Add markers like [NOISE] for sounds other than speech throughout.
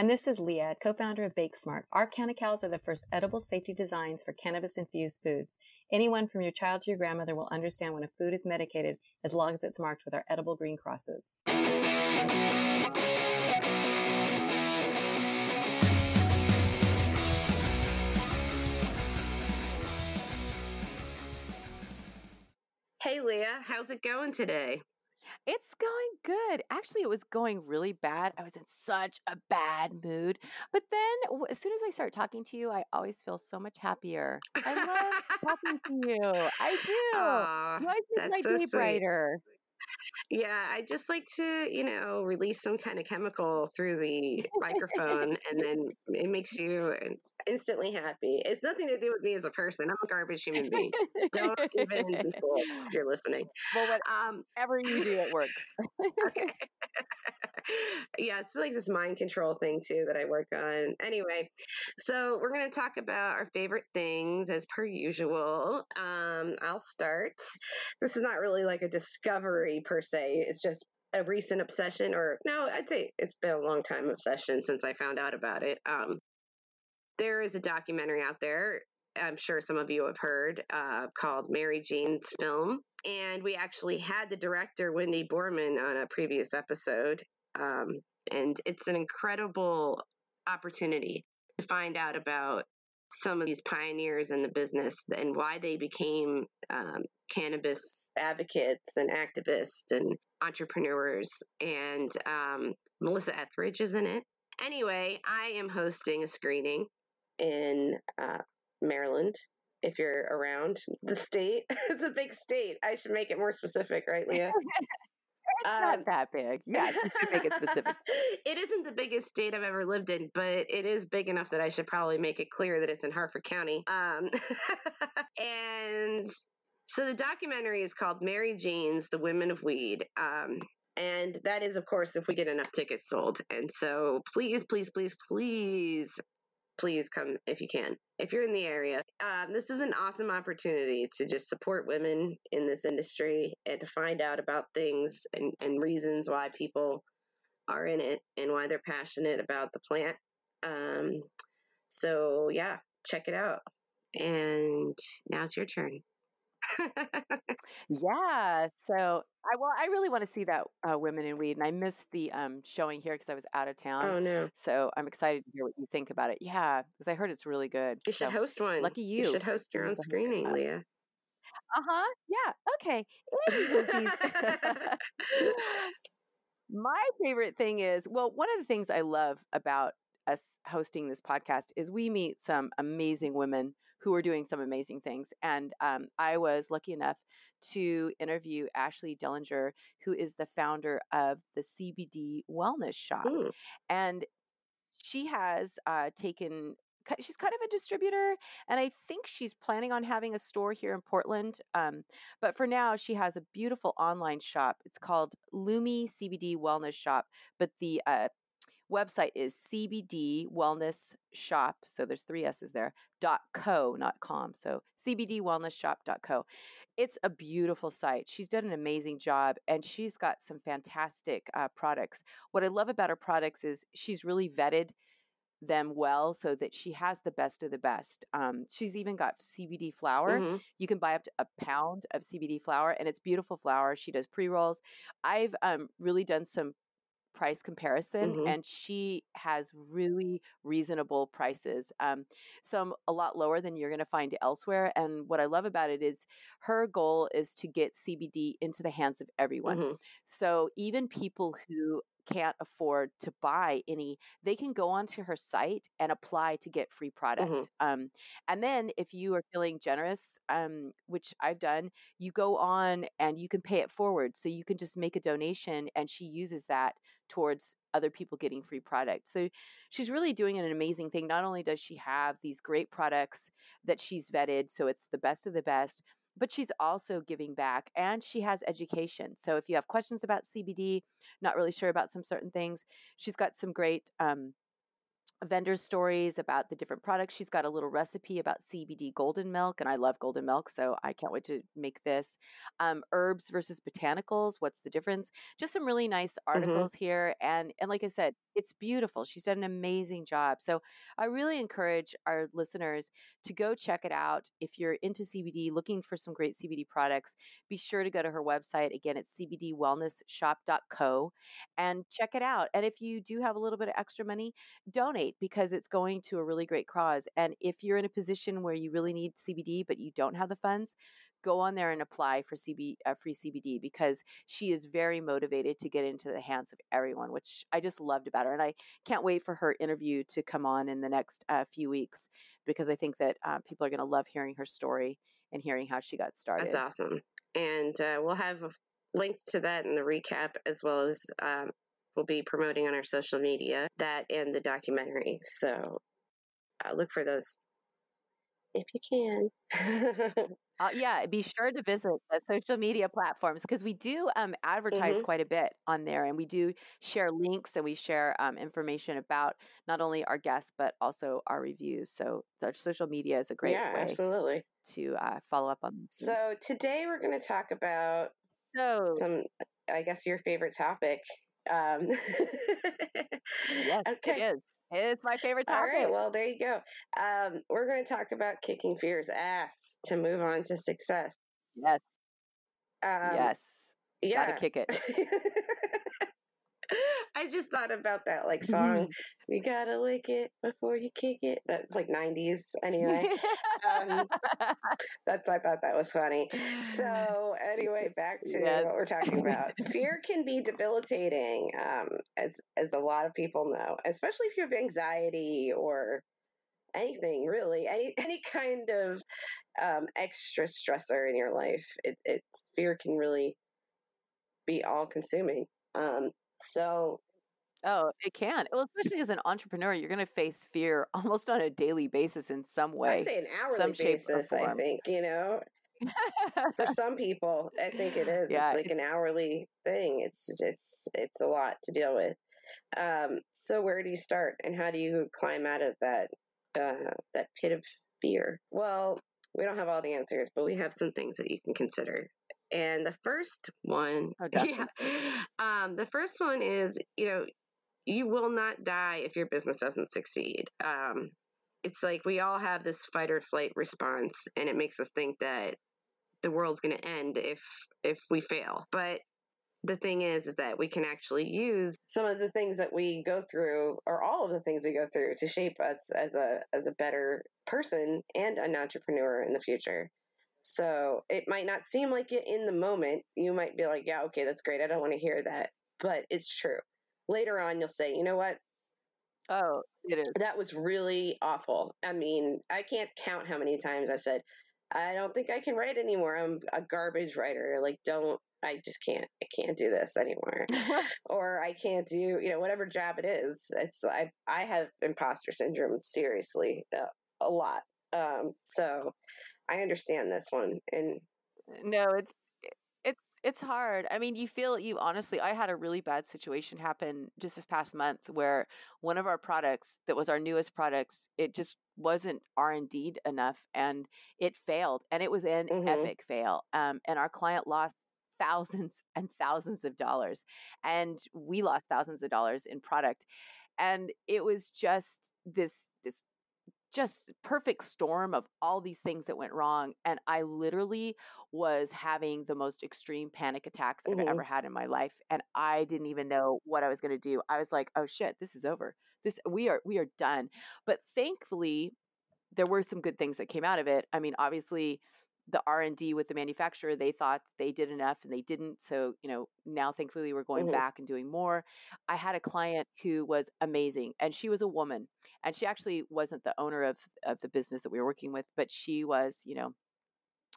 And this is Leah, co-founder of BakeSmart. Our CannaCals are the first edible safety designs for cannabis-infused foods. Anyone from your child to your grandmother will understand when a food is medicated as long as it's marked with our edible green crosses. Hey, Leah, how's it going today? It's going good. Actually, it was going really bad. I was in such a bad mood. But then as soon as I start talking to you, I always feel so much happier. I love talking to [LAUGHS] you. I do. you always make my so day brighter. Yeah, I just like to, you know, release some kind of chemical through the microphone and then it makes you instantly happy. It's nothing to do with me as a person. I'm a garbage human being. Don't even [LAUGHS] be fooled if you're listening. Well, whatever um, you do, it works. okay. [LAUGHS] [LAUGHS] yeah, it's like this mind control thing too that I work on. Anyway, so we're going to talk about our favorite things as per usual. Um, I'll start. This is not really like a discovery per se. It's just a recent obsession, or no, I'd say it's been a long time obsession since I found out about it. Um, there is a documentary out there. I'm sure some of you have heard uh, called Mary Jane's Film. And we actually had the director, Windy Borman, on a previous episode. Um, and it's an incredible opportunity to find out about some of these pioneers in the business and why they became um, cannabis advocates and activists and entrepreneurs. And um, Melissa Etheridge is in it. Anyway, I am hosting a screening in uh, Maryland. If you're around the state, [LAUGHS] it's a big state. I should make it more specific, right, [LAUGHS] Leah? it's um, not that big. [LAUGHS] Yeah, make it specific. it isn't the biggest state I've ever lived in, but it is big enough that I should probably make it clear that it's in Harford County. Um, and so the documentary is called Mary Jane's The Women of Weed. Um, and that is, of course, if we get enough tickets sold. And so please, please, please, please please come if you can. If you're in the area, um, this is an awesome opportunity to just support women in this industry and to find out about things and, and reasons why people are in it and why they're passionate about the plant. Um, so, yeah, check it out. And now it's your turn. [LAUGHS] yeah. So I well, I really want to see that uh, Women in Weed, and I missed the um, showing here because I was out of town. Oh no! So I'm excited to hear what you think about it. Yeah, because I heard it's really good. You should host one. Lucky you. You should host your own screening, Leah. Uh huh. Yeah. Okay. [LAUGHS] [LAUGHS] My favorite thing is well, one of the things I love about us hosting this podcast is we meet some amazing women who are doing some amazing things. And um, I was lucky enough to interview Ashley Dellinger, who is the founder of the CBD Wellness Shop. Mm. And she has uh, taken she's kind of a distributor and i think she's planning on having a store here in portland um, but for now she has a beautiful online shop it's called lumi cbd wellness shop but the uh, website is CBD Wellness Shop. So there's three S's there. Dot co, not com. So CBD Wellness Shop. Dot co. It's a beautiful site. She's done an amazing job, and she's got some fantastic uh, products. What I love about her products is she's really vetted them well so that she has the best of the best. Um, she's even got CBD flour. Mm-hmm. You can buy up to a pound of CBD flour, and it's beautiful flour. She does pre rolls. I've um, really done some price comparison Mhm. and she has really reasonable prices um, some a lot lower than you're going to find elsewhere and what i love about it is her goal is to get cbd into the hands of everyone Mhm. so even people who can't afford to buy any, they can go onto her site and apply to get free product. Mhm. Um, and then if you are feeling generous, um, which I've done, you go on and you can pay it forward. So you can just make a donation and she uses that towards other people getting free product. So she's really doing an amazing thing. Not only does she have these great products that she's vetted, so it's the best of the best, but she's also giving back and she has education. So if you have questions about CBD, not really sure about some certain things, she's got some great um, vendor stories about the different products. She's got a little recipe about CBD golden milk, and I love golden milk, so I can't wait to make this. Um, herbs versus botanicals, what's the difference? Just some really nice articles here, and and like I said, it's beautiful. She's done an amazing job. So I really encourage our listeners to go check it out. If you're into CBD, looking for some great CBD products, be sure to go to her website. Again, it's cbdwellnessshop.co and check it out. And if you do have a little bit of extra money, donate because it's going to a really great cause. And if you're in a position where you really need CBD but you don't have the funds, go on there and apply for CB uh, free CBD because she is very motivated to get into the hands of everyone, which I just loved about her. And I can't wait for her interview to come on in the next uh, few weeks because I think that uh, people are going to love hearing her story and hearing how she got started. That's awesome. And uh, we'll have links to that in the recap as well as um, we'll be promoting on our social media that and the documentary. So uh, look for those if you can. [LAUGHS] Uh, yeah, be sure to visit the social media platforms because we do um, advertise Mhm. quite a bit on there, and we do share links and we share um, information about not only our guests but also our reviews. So our social media is a great yeah, way absolutely. to uh, follow up on. these. So today we're going to talk about so some, I guess, your favorite topic. Um, [LAUGHS] yes, okay. it is. It's my favorite All topic. right. Well, there you go. Um, we're going to talk about kicking fear's ass to move on to success. yes, Um, yes, Yeah. gotta kick it. [LAUGHS] I just thought about that like song. You gotta lick it before you kick it. That's like '90s anyway. um, [LAUGHS] That's I thought that was funny. So anyway, back to Yes. what we're talking about. [LAUGHS] Fear can be debilitating, um, as as a lot of people know, especially if you have anxiety or anything really, any any kind of um, extra stressor in your life. It, it's fear can really be all consuming. Um, so Oh, it can. Well, especially as an entrepreneur, you're going to face fear [LAUGHS] almost on a daily basis in some way. I'd say an hourly some shape or basis. I think you know for [LAUGHS] some people, I think it is. Yeah, it's like an hourly thing. It's it's it's a lot to deal with. Um, so where do you start, and how do you climb out of that uh, that pit of fear? Well, we don't have all the answers, but we have some things that you can consider. And the first one, Oh, [LAUGHS] yeah, um, the first one is you know you will not die if your business doesn't succeed. Um, it's like we all have this fight or flight response, and it makes us think that the world's going to end if if we fail. But the thing is, is that we can actually use some of the things that we go through, or all of the things we go through, to shape us as a as a better person and an entrepreneur in the future. So it might not seem like it in the moment. You might be like, "Yeah, okay, that's great. I don't want to hear that," but it's true. Later on, you'll say, "You know what? oh, it is. That was really awful. I mean, I can't count how many times I said, I don't think I can write anymore. I'm a garbage writer. Like, don't, I just can't, I can't do this anymore. [LAUGHS] or I can't do, you know, whatever job it is. It's, I, I have imposter syndrome seriously uh, a lot. Um, so I understand this one. And no, it's it's it's hard. I mean, you feel you honestly. I had a really bad situation happen just this past month where one of our products that was our newest products, it just wasn't R and D enough, and it failed, and it was an Mhm. epic fail. Um, and our client lost thousands and thousands of dollars, and we lost thousands of dollars in product, and it was just this just perfect storm of all these things that went wrong and i literally was having the most extreme panic attacks i've Mhm. ever had in my life and i didn't even know what i was going to do. I was like oh shit this is over. This we are we are done. But thankfully there were some good things that came out of it. I mean obviously the r&d with the manufacturer they thought they did enough and they didn't so you know now thankfully we're going Mhm. back and doing more i had a client who was amazing and she was a woman and she actually wasn't the owner of of the business that we were working with but she was you know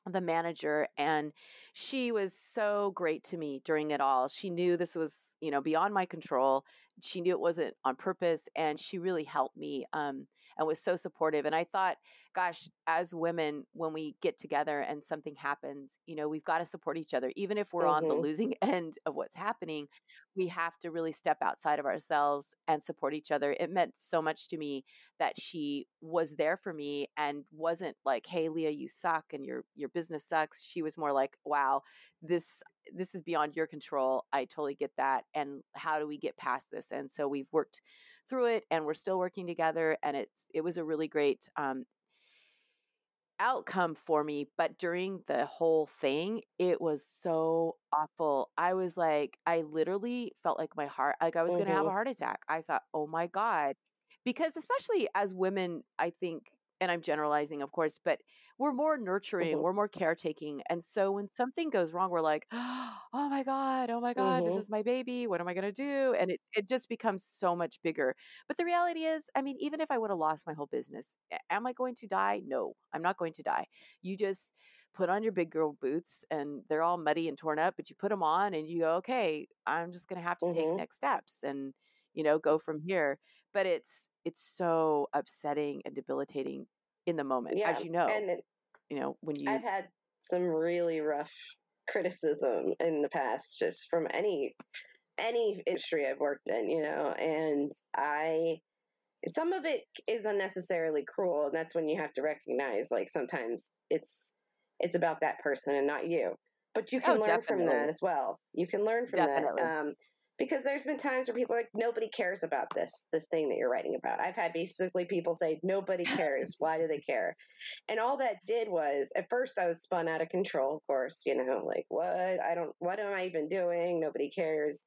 the manager and she was so great to me during it all she knew this was you know beyond my control she knew it wasn't on purpose and she really helped me um, and was so supportive and i thought gosh as women when we get together and something happens you know we've got to support each other even if we're on the Mhm. losing [LAUGHS] end of what's happening we have to really step outside of ourselves and support each other it meant so much to me that she was there for me and wasn't like hey leah you suck and your your business sucks she was more like wow this this is beyond your control i totally get that and how do we get past this? And so we've worked through it and we're still working together and it's it was a really great um outcome for me but during the whole thing it was so awful. I was like i literally felt like my heart like i was going to have a Mhm. heart attack. I thought oh my god. Because especially as women i think and i'm generalizing of course but we're more nurturing Mhm. we're more caretaking and so when something goes wrong we're like oh my god oh my god this Mhm. is my baby what am i going to do and it, it just becomes so much bigger but the reality is i mean even if i would have lost my whole business am i going to die no i'm not going to die you just put on your big girl boots and they're all muddy and torn up but you put them on and you go okay i'm just going to have to take Mhm. next steps and you know go from here but it's it's so upsetting and debilitating in the moment Yeah. as you know And you know when you I've had some really rough criticism in the past, just from any any industry I've worked in, you know, and I some of it is unnecessarily cruel, and that's when you have to recognize like sometimes it's it's about that person and not you. But you oh can learn from that as well. You can learn from definitely that. Um because there's been times where people are like nobody cares about this this thing that you're writing about. I've had basically people say nobody cares. [LAUGHS] Why do they care? And all that did was at first I was spun out of control, of course, you know, like what? I don't what am I even doing? Nobody cares.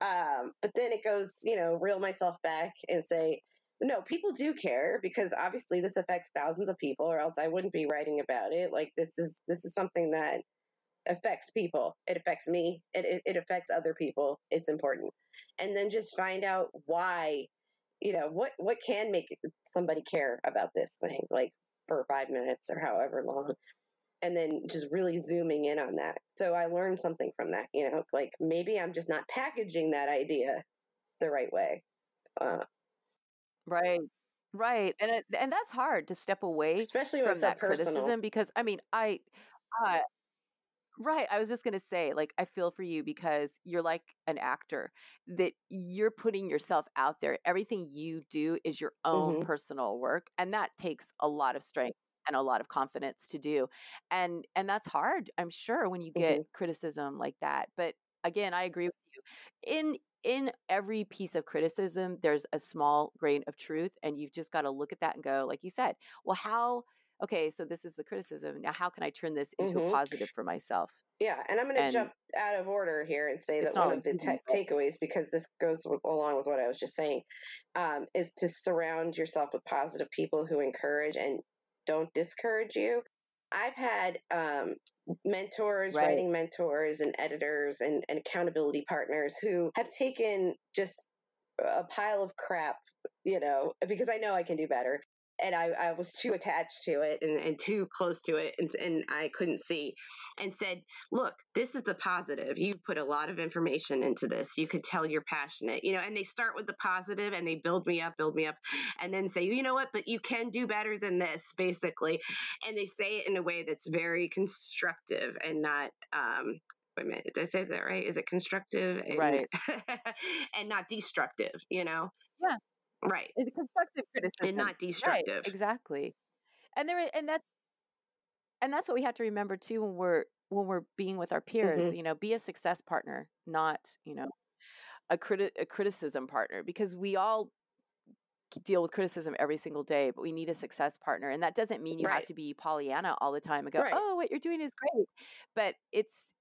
Um, but then it goes, you know, reel myself back and say, no, people do care because obviously this affects thousands of people or else I wouldn't be writing about it. Like this is this is something that affects people. It affects me. It, it, it affects other people. It's important. And then just find out why, you know, what, what can make somebody care about this thing, like for five minutes or however long. And then just really zooming in on that. So I learned something from that. You know, it's like maybe I'm just not packaging that idea the right way. Uh, right right and it, and that's hard to step away especially from that personal. criticism because i mean i uh, Right. I was just going to say, like, I feel for you because you're like an actor that you're putting yourself out there. Everything you do is your own hmm personal work. And that takes a lot of strength and a lot of confidence to do. And, and that's hard, I'm sure, when you get criticism like that. But again, I agree with you. In, in every piece of criticism, there's a small grain of truth. And you've just got to look at that and go, like you said, well, how, okay, so this is the criticism. Now, how can I turn this into a hmm positive for myself? Yeah, and I'm going to jump out of order here and say that one of the but takeaways, because this goes along with what I was just saying, um, is to surround yourself with positive people who encourage and don't discourage you. I've had um, mentors, right, writing mentors, and editors and, and accountability partners who have taken just a pile of crap, you know, because I know I can do better. And I, I was too attached to it and, and too close to it, and, and I couldn't see. And said, Look, this is the positive. You put a lot of information into this. You could tell you're passionate, you know. And they start with the positive and they build me up, build me up, and then say, You know what, but you can do better than this, basically. And they say it in a way that's very constructive and not, um, wait a minute, did I say that right? Is it constructive and right. [LAUGHS] and not destructive, you know? Yeah, Right. it's constructive criticism And not Right, destructive. exactly. And there, and that's and that's what we have to remember too when we're when we're being with our peers. hmm You know, be a success partner, not you know a criti- a criticism partner, because we all deal with criticism every single day, but we need a success partner. And that doesn't mean you Right. have to be Pollyanna all the time and go, Right. "Oh, what you're doing is great." But it's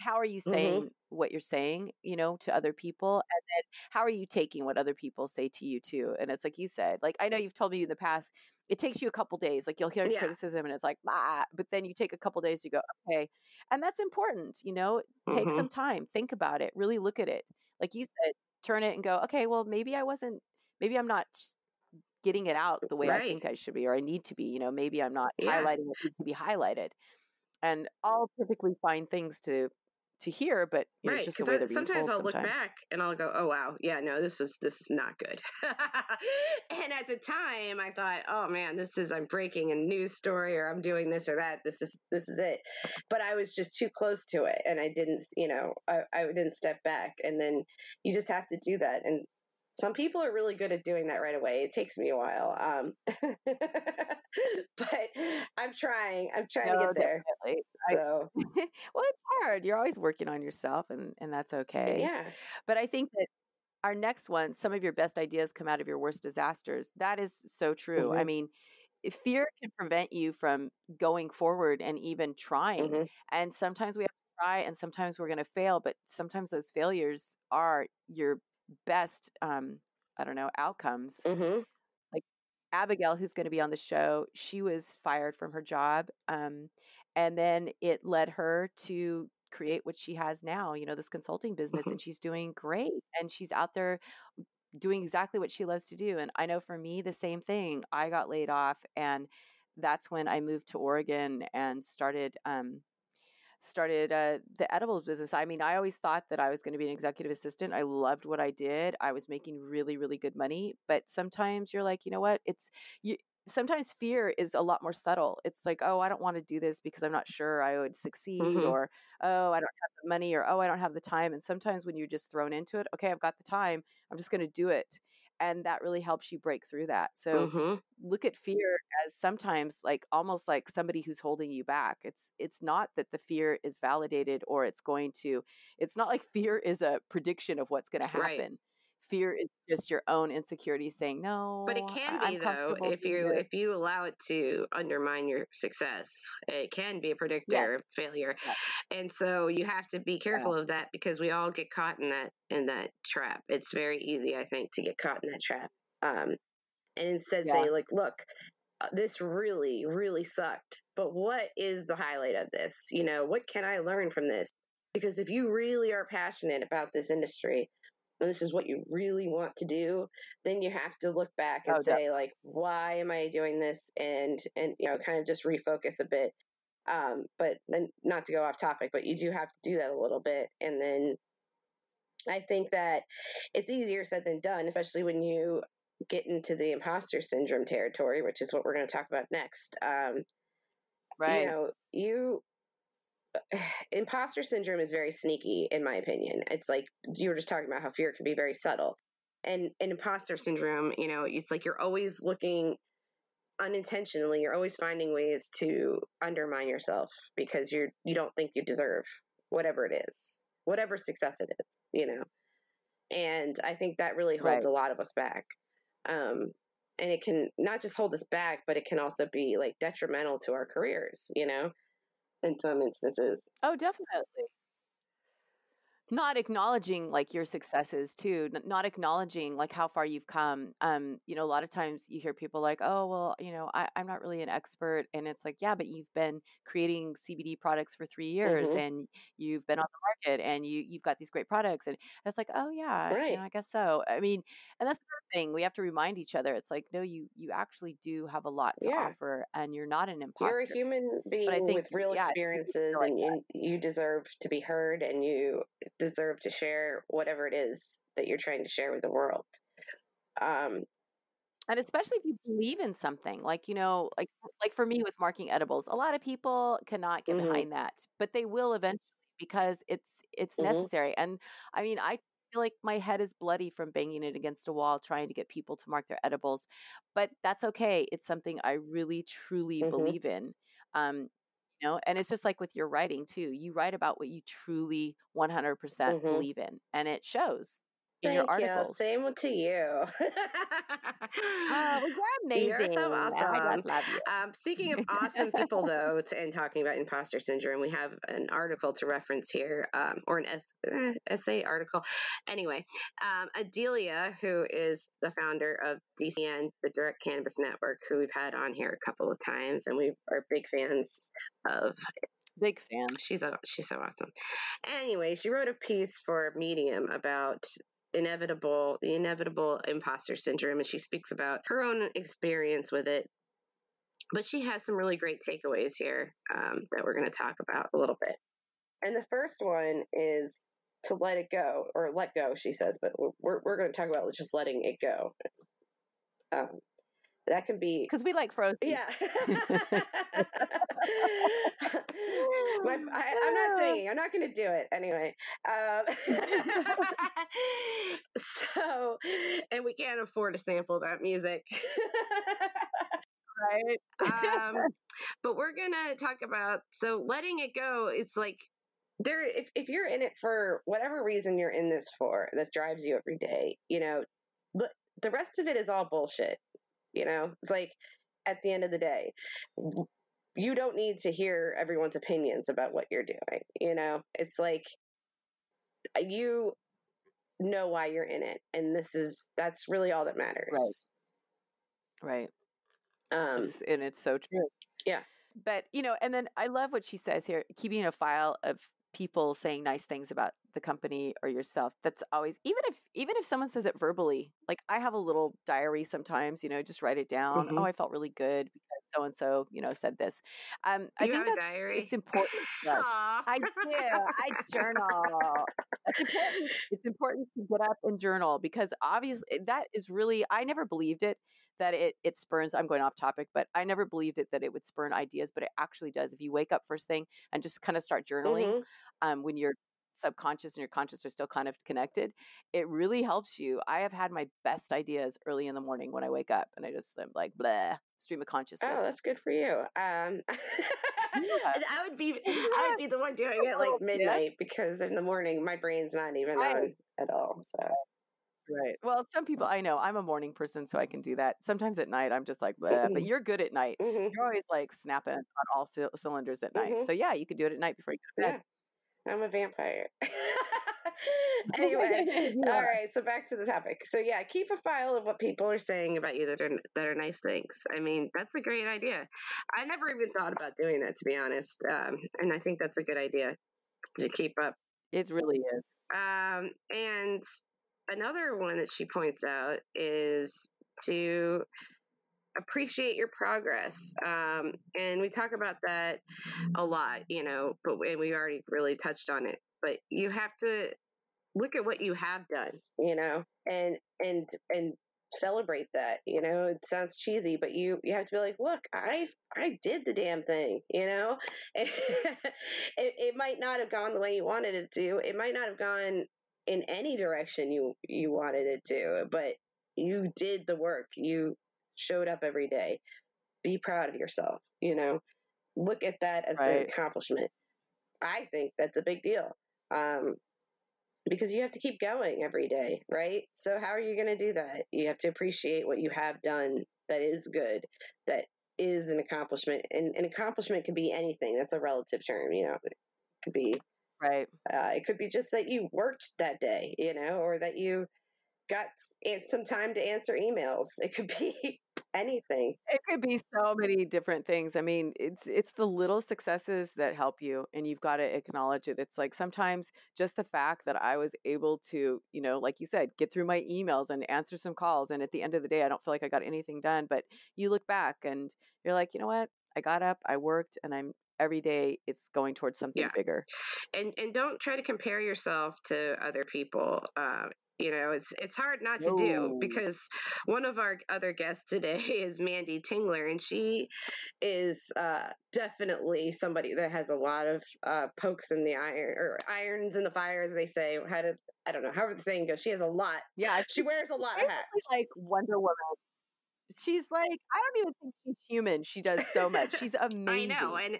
how are you Mhm. saying what you're saying, you know, to other people, and then how are you taking what other people say to you too? And it's like you said, like I know you've told me in the past, it takes you a couple days. Like you'll hear Yeah. criticism and it's like, ah, but then you take a couple days to go, okay, and that's important. You know, take Mhm. some time, think about it, really look at it. Like you said, turn it and go, okay, well maybe I wasn't, maybe I'm not getting it out the way I think I should be or I need to be. You know, maybe I'm not Yeah. highlighting what needs to be highlighted. And all perfectly fine things to to hear, but you know, Right, just the because way they're being sometimes told I'll look back and I'll go, "Oh wow, yeah, no, this was this is not good." [LAUGHS] and at the time, I thought, "Oh man, this is I'm breaking a news story, or I'm doing this or that. This is this is it." But I was just too close to it, and I didn't, you know, I, I didn't step back. And then you just have to do that. And some people are really good at doing that right away. It takes me a while, um, [LAUGHS] but I'm trying. I'm trying to get there. definitely. I, So [LAUGHS] well, it's hard. You're always working on yourself, and and that's okay. yeah, But I think that our next one, some of your best ideas come out of your worst disasters. That is so true. I Mhm. mean, fear can prevent you from going forward and even trying. Mhm. And sometimes we have to try, and sometimes we're going to fail. But sometimes those failures are your best, um, I don't know, outcomes. hmm Like Abigail, who's going to be on the show, she was fired from her job. Um, and then it led her to create what she has now, you know, this consulting business, Mhm. and she's doing great. And she's out there doing exactly what she loves to do. And I know for me, the same thing. I got laid off, and that's when I moved to Oregon and started. Um, started uh, the edibles business. I mean, I always thought that I was going to be an executive assistant. I loved what I did. I was making really, really good money. But sometimes you're like, you know what? It's you. Sometimes fear is a lot more subtle. It's like, oh, I don't want to do this because I'm not sure I would succeed, Mhm. or oh, I don't have the money, or oh, I don't have the time. And sometimes when you're just thrown into it, okay, I've got the time. I'm just going to do it, and that really helps you break through that. So hmm look at fear as sometimes like almost like somebody who's holding you back it's it's not that the fear is validated or it's going to it's not like fear is a prediction of what's going to Right. happen fear is just your own insecurity saying no But it can I- be I'm though if you this." if you allow it to undermine your success. It can be a predictor of failure. Yes. And so you have to be careful of that because we all get caught in that in that trap. It's very easy I think to get caught in that trap. Um and instead Yeah. say like, look, this really really sucked. But what is the highlight of this? You know, what can I learn from this? Because if you really are passionate about this industry, and this is what you really want to do, then you have to look back and Oh, say like why am i doing this and and you know kind of just refocus a bit um but then not to go off topic but you do have to do that a little bit and then i think that it's easier said than done especially when you get into the imposter syndrome territory which is what we're going to talk about next um right. you know you [SIGHS] imposter syndrome is very sneaky in my opinion. It's like you were just talking about how fear can be very subtle. And, and imposter syndrome you know it's like you're always looking unintentionally you're always finding ways to undermine yourself because you're you don't think you deserve whatever it is whatever success it is you know? And i think that really holds Right. a lot of us back um and it can not just hold us back but it can also be like detrimental to our careers you know in some instances. Oh definitely not acknowledging like your successes too n- not acknowledging like how far you've come um you know a lot of times you hear people like oh well you know I, i'm not really an expert and it's like yeah but you've been creating cbd products for three years Mhm. and you've been on the market and you you've got these great products and it's like oh yeah you Right. know, i guess so i mean and that's the thing we have to remind each other it's like no you you actually do have a lot to Yeah. offer and you're not an imposter you're a human being think, with real yeah, it needs to experiences like and you, you deserve to be heard and you deserve to share whatever it is that you're trying to share with the world um and especially if you believe in something like you know like like for me with marking edibles a lot of people cannot get Mhm. behind that but they will eventually because it's it's Mhm. necessary and i mean i feel like my head is bloody from banging it against a wall trying to get people to mark their edibles but that's okay it's something i really truly Mhm. believe in um you know and it's just like with your writing too you write about what you truly 100% Mhm. believe in and it shows in your Thank you. Same to you. Oh, you're amazing. [LAUGHS] You're so awesome. just love you. Um, speaking of awesome people, [LAUGHS] though, to, and talking about imposter syndrome, we have an article to reference here, um, or an eh, essay article. Anyway, um, Adelia, who is the founder of DCN, the Direct Cannabis Network, who we've had on here a couple of times, and we are big fans of. Big fan. She's a, she's so awesome. Anyway, she wrote a piece for Medium about inevitable the inevitable imposter syndrome and she speaks about her own experience with it. But she has some really great takeaways here um, that we're going to talk about a little bit. And the first one is to let it go or let go she says but we're, we're going to talk about just letting it go. Um, that can be Because we like frozen. yeah. [LAUGHS] My, I, I'm not singing. I'm not going to do it anyway. Um, [LAUGHS] [LAUGHS] so, and we can't afford to sample that music. Right. um, but we're going to talk about so letting it go. It's like there, if, if you're in it for whatever reason you're in this for, that drives you every day, you know, the, the rest of it is all bullshit. You know, it's like at the end of the day, you don't need to hear everyone's opinions about what you're doing. You know, it's like uh, you know why you're in it, and this is that's really all that matters. Right. Um, It's, and it's so true. yeah. But, you know, and then I love what she says here keeping a file of people saying nice things about the company or yourself that's always even if even if someone says it verbally like i have a little diary sometimes you know just write it down Mhm. oh i felt really good because so and so you know said this um i think have a that's diary? it's important [LAUGHS] yes. I do. I journal. It's important. It's important to get up and journal because obviously that is really. I never believed it that it it spurns. I'm going off topic, but I never believed it that it would spurn ideas, but it actually does. If you wake up first thing and just kind of start journaling, Mhm. um, when your subconscious and your conscious are still kind of connected, it really helps you. I have had my best ideas early in the morning when I wake up, and I just am like blah stream of consciousness. Oh, that's good for you. Um, [LAUGHS] and I would be, I would [LAUGHS] be the one doing it like midnight because in the morning my brain's not even on at all. So Right. Well, some people I know. I'm a morning person, so I can do that. Sometimes at night, I'm just like, Bleh, but you're good at night. mhm. You're always like snapping on all c- cylinders at night. Mhm. So yeah, you could do it at night before you go to yeah, bed. I'm a vampire. [LAUGHS] anyway, [LAUGHS] You all right. So back to the topic. So yeah, keep a file of what people are saying about you that are that are nice things. I mean, that's a great idea. I never even thought about doing that to be honest, um, and I think that's a good idea to keep up. It really is. Um, and another one that she points out is to appreciate your progress. Um, and we talk about that a lot, you know, but and we already really touched on it. But you have to look at what you have done, you know, and and and celebrate that. You know, it sounds cheesy, but you you have to be like, look, I I did the damn thing, you know. [LAUGHS] it, it might not have gone the way you wanted it to. It might not have gone in any direction you you wanted it to, but you did the work. You showed up every day. Be proud of yourself, you know. Look at that as an accomplishment. I think that's a big deal. Um because you have to keep going every day, right? So how are you going to do that? You have to appreciate what you have done that is good, that is an accomplishment. And an accomplishment could be anything. That's a relative term, you know. It could be Right. uh, it could be just that you worked that day, you know, or that you got some time to answer emails. It could be [LAUGHS] anything. It could be so many different things. I mean, it's it's the little successes that help you and you've got to acknowledge it. It's like sometimes just the fact that I was able to, you know, like you said, get through my emails and answer some calls and at the end of the day I don't feel like I got anything done, but you look back and you're like, "You know what? I got up, I worked, and I'm every day it's going towards something Yeah. bigger." And and don't try to compare yourself to other people. Uh, you know, it's it's hard not to do because one of our other guests today [LAUGHS] is Mandy Tingler, and she is uh, definitely somebody that has a lot of uh, pokes in the iron or irons in the fire, as they say. How did I don't know, however the saying goes. She has a lot. Yeah, She wears a lot of hats. like Wonder Woman. She's like, I don't even think she's human. She does so much. [LAUGHS] She's amazing. I know, and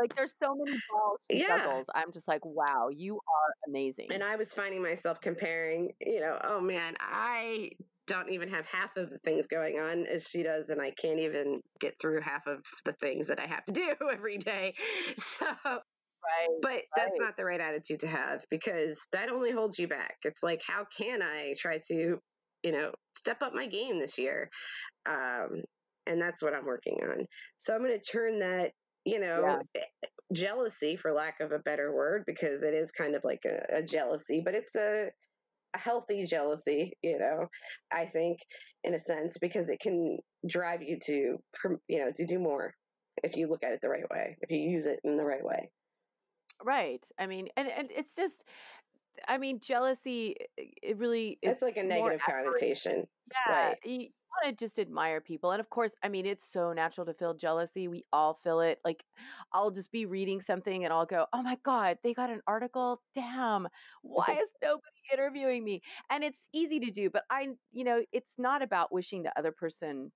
like there's so many balls she Yeah. juggles. I'm just like, wow, you are amazing. And I was finding myself comparing, you know, oh man, I don't even have half of the things going on as she does, and I can't even get through half of the things that I have to do [LAUGHS] every day. So, right. but that's not the right attitude to have because that only holds you back. It's like, how can I try to, you know, step up my game this year? Um, and that's what I'm working on. So I'm going to turn that, you know, eh, jealousy, for lack of a better word, because it is kind of like a, a jealousy, but it's a, a healthy jealousy, you know, I think, in a sense, because it can drive you to, you know, to do more if you look at it the right way, if you use it in the right way. Right. I mean, and and it's just, I mean, jealousy. It really It's, like a negative connotation. Yeah, Right. you want to just admire people, and of course, I mean, it's so natural to feel jealousy. We all feel it. Like, I'll just be reading something, and I'll go, "Oh my god, they got an article! Damn, why [LAUGHS] is nobody interviewing me?" And it's easy to do, but I, you know, it's not about wishing the other person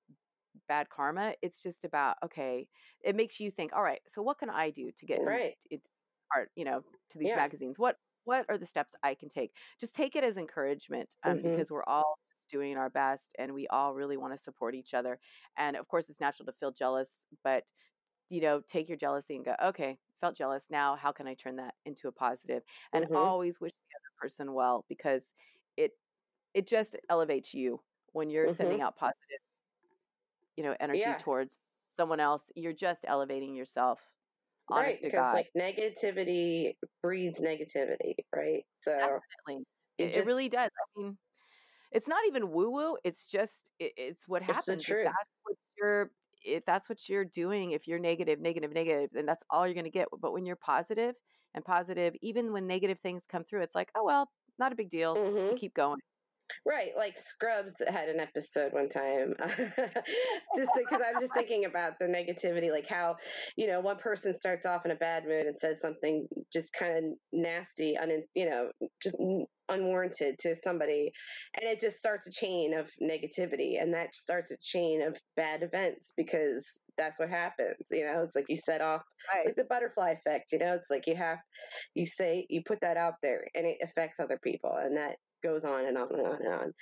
bad karma. It's just about okay, it makes you think, all right, so what can I do to get Right. it part, you know, to these Yeah. magazines? What what are the steps I can take? Just take it as encouragement, um, Mhm. because we're all just doing our best, and we all really want to support each other. And of course, it's natural to feel jealous, but you know, take your jealousy and go, okay, felt jealous. Now, how can I turn that into a positive? And Mhm. always wish the other person well because it it just elevates you when you're sending out positive, you know, energy Yeah. towards someone else. You're just elevating yourself. Right. To Because God, like negativity breeds negativity, right? So definitely, it, it just- really does. I mean, it's not even woo woo. It's just it, it's what It's the happens. If that's what you're if that's what you're doing, if you're negative, negative, negative, then that's all you're going to get. But when you're positive and positive, even when negative things come through, it's like, oh well, not a big deal. Mhm. Keep going. Right, like Scrubs had an episode one time. [LAUGHS] just because I'm just thinking about the negativity, like how you know one person starts off in a bad mood and says something just kind of nasty, un, you know, just unwarranted to somebody, and it just starts a chain of negativity, and that starts a chain of bad events because that's what happens. You know, it's like you set off like the butterfly effect. You know, it's like you have you say you put that out there, and it affects other people, and that goes on and on and on and on.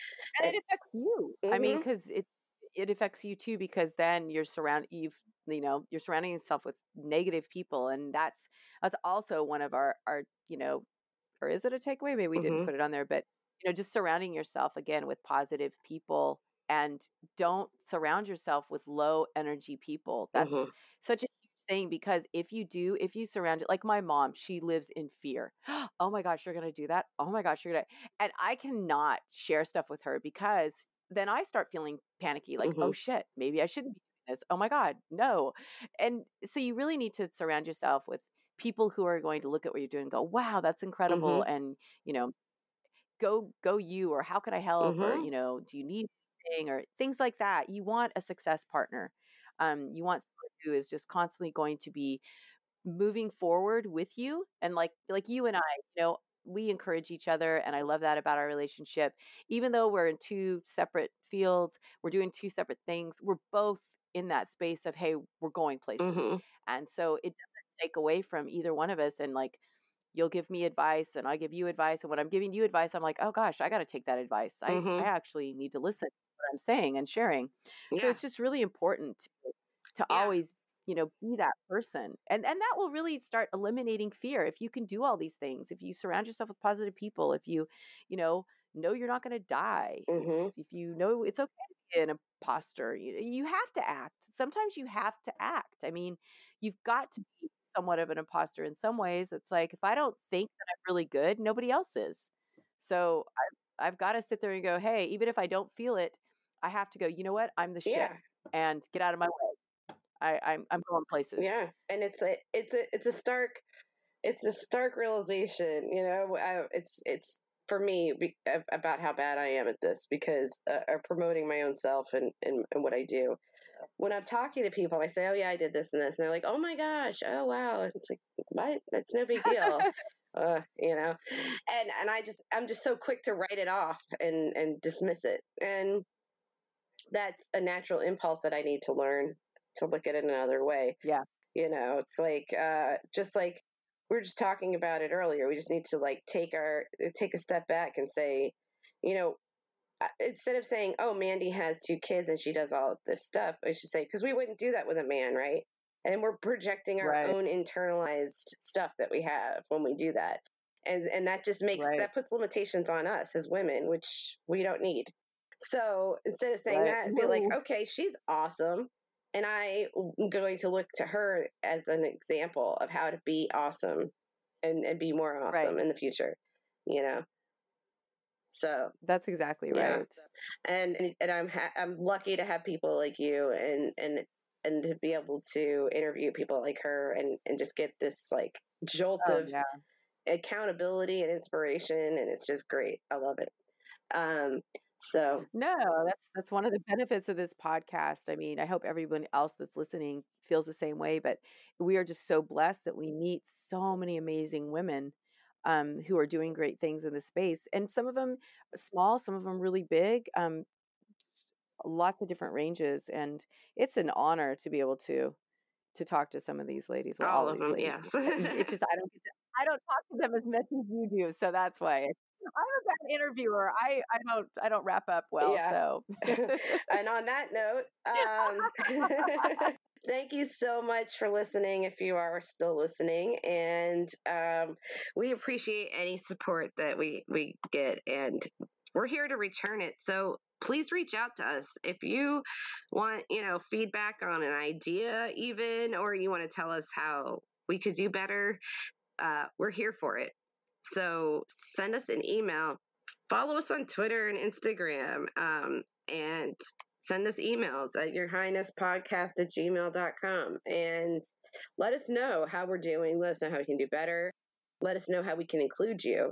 and it affects you. I mean, because it it affects you too because then you're surround you've you know you're surrounding yourself with negative people, and that's that's also one of our our you know, or is it a takeaway? Maybe we didn't Mhm. put it on there, but you know, just surrounding yourself again with positive people. And don't surround yourself with low energy people. That's Mhm. such a thing because if you do, if you surround it, like my mom, she lives in fear. [GASPS] Oh my gosh, you're going to do that. Oh my gosh, you're going to, and I cannot share stuff with her because then I start feeling panicky like, oh shit, maybe I shouldn't be doing this. Oh my God, no. And so you really need to surround yourself with people who are going to look at what you're doing and go, wow, that's incredible. And, you know, go, go you, or how can I help? Or, Mhm. you know, do you need anything? Or things like that. You want a success partner. Um, you want who is just constantly going to be moving forward with you and like like you and I, you know, we encourage each other and I love that about our relationship. Even though we're in two separate fields, we're doing two separate things, we're both in that space of hey, we're going places. Mhm. And so it doesn't take away from either one of us and like you'll give me advice and I give you advice and when I'm giving you advice I'm like, "Oh gosh, I got to take that advice. I Mhm. I actually need to listen to what I'm saying and sharing." So it's just really important to, Yeah. always you know be that person and and that will really start eliminating fear if you can do all these things if you surround yourself with positive people if you you know know you're not going to die Mhm. if, if you know it's okay to be an imposter you, you have to act sometimes you have to act i mean you've got to be somewhat of an imposter in some ways it's like if i don't think that i'm really good nobody else is so i've, I've got to sit there and go hey even if i don't feel it i have to go you know what i'm the shit and get out of my way I, I'm I'm going places. Yeah, and it's a it's a it's a stark it's a stark realization, you know. I, it's it's for me be, about how bad I am at this because uh, of promoting my own self and, and and what I do. When I'm talking to people, I say, "Oh yeah, I did this and this," and they're like, "Oh my gosh, oh wow!" It's like, "What? That's no big deal." [LAUGHS] uh, you know, and and I just I'm just so quick to write it off and and dismiss it, and that's a natural impulse that I need to learn to look at it another way. Yeah. You know, it's like uh, just like we were just talking about it earlier. We just need to like take our take a step back and say, you know, instead of saying, "Oh, Mandy has two kids and she does all of this stuff," I should say because we wouldn't do that with a man, right? And we're projecting our right. own internalized stuff that we have when we do that, and and that just makes right. that puts limitations on us as women, which we don't need. So instead of saying right. that, be like, "Okay, she's awesome." And I am going to look to her as an example of how to be awesome and, and be more awesome in the future, you know? So that's exactly right. Yeah. And, and and I'm ha- I'm lucky to have people like you and and and to be able to interview people like her and and just get this like jolt oh, of yeah. accountability and inspiration and it's just great. I love it. Um so no, that's that's one of the benefits of this podcast. I mean, I hope everyone else that's listening feels the same way, but we are just so blessed that we meet so many amazing women um, who are doing great things in the space. And some of them small, some of them really big, um, lots of different ranges. And it's an honor to be able to to talk to some of these ladies. Well, all, all of them, ladies. yes. it's just I don't get to, I don't talk to them as much as you do, so that's why. I'm a interviewer. I, I don't I don't wrap up well. Yeah. So, [LAUGHS] and on that note, um, [LAUGHS] [LAUGHS] Thank you so much for listening if you are still listening. And um, we appreciate any support that we, we get. And we're here to return it. So please reach out to us if you want, you know, feedback on an idea, even, or you want to tell us how we could do better. Uh, we're here for it. So send us an email, follow us on Twitter and Instagram, um, and send us emails at your highness podcast at gmail.com and let us know how we're doing. Let us know how we can do better. Let us know how we can include you.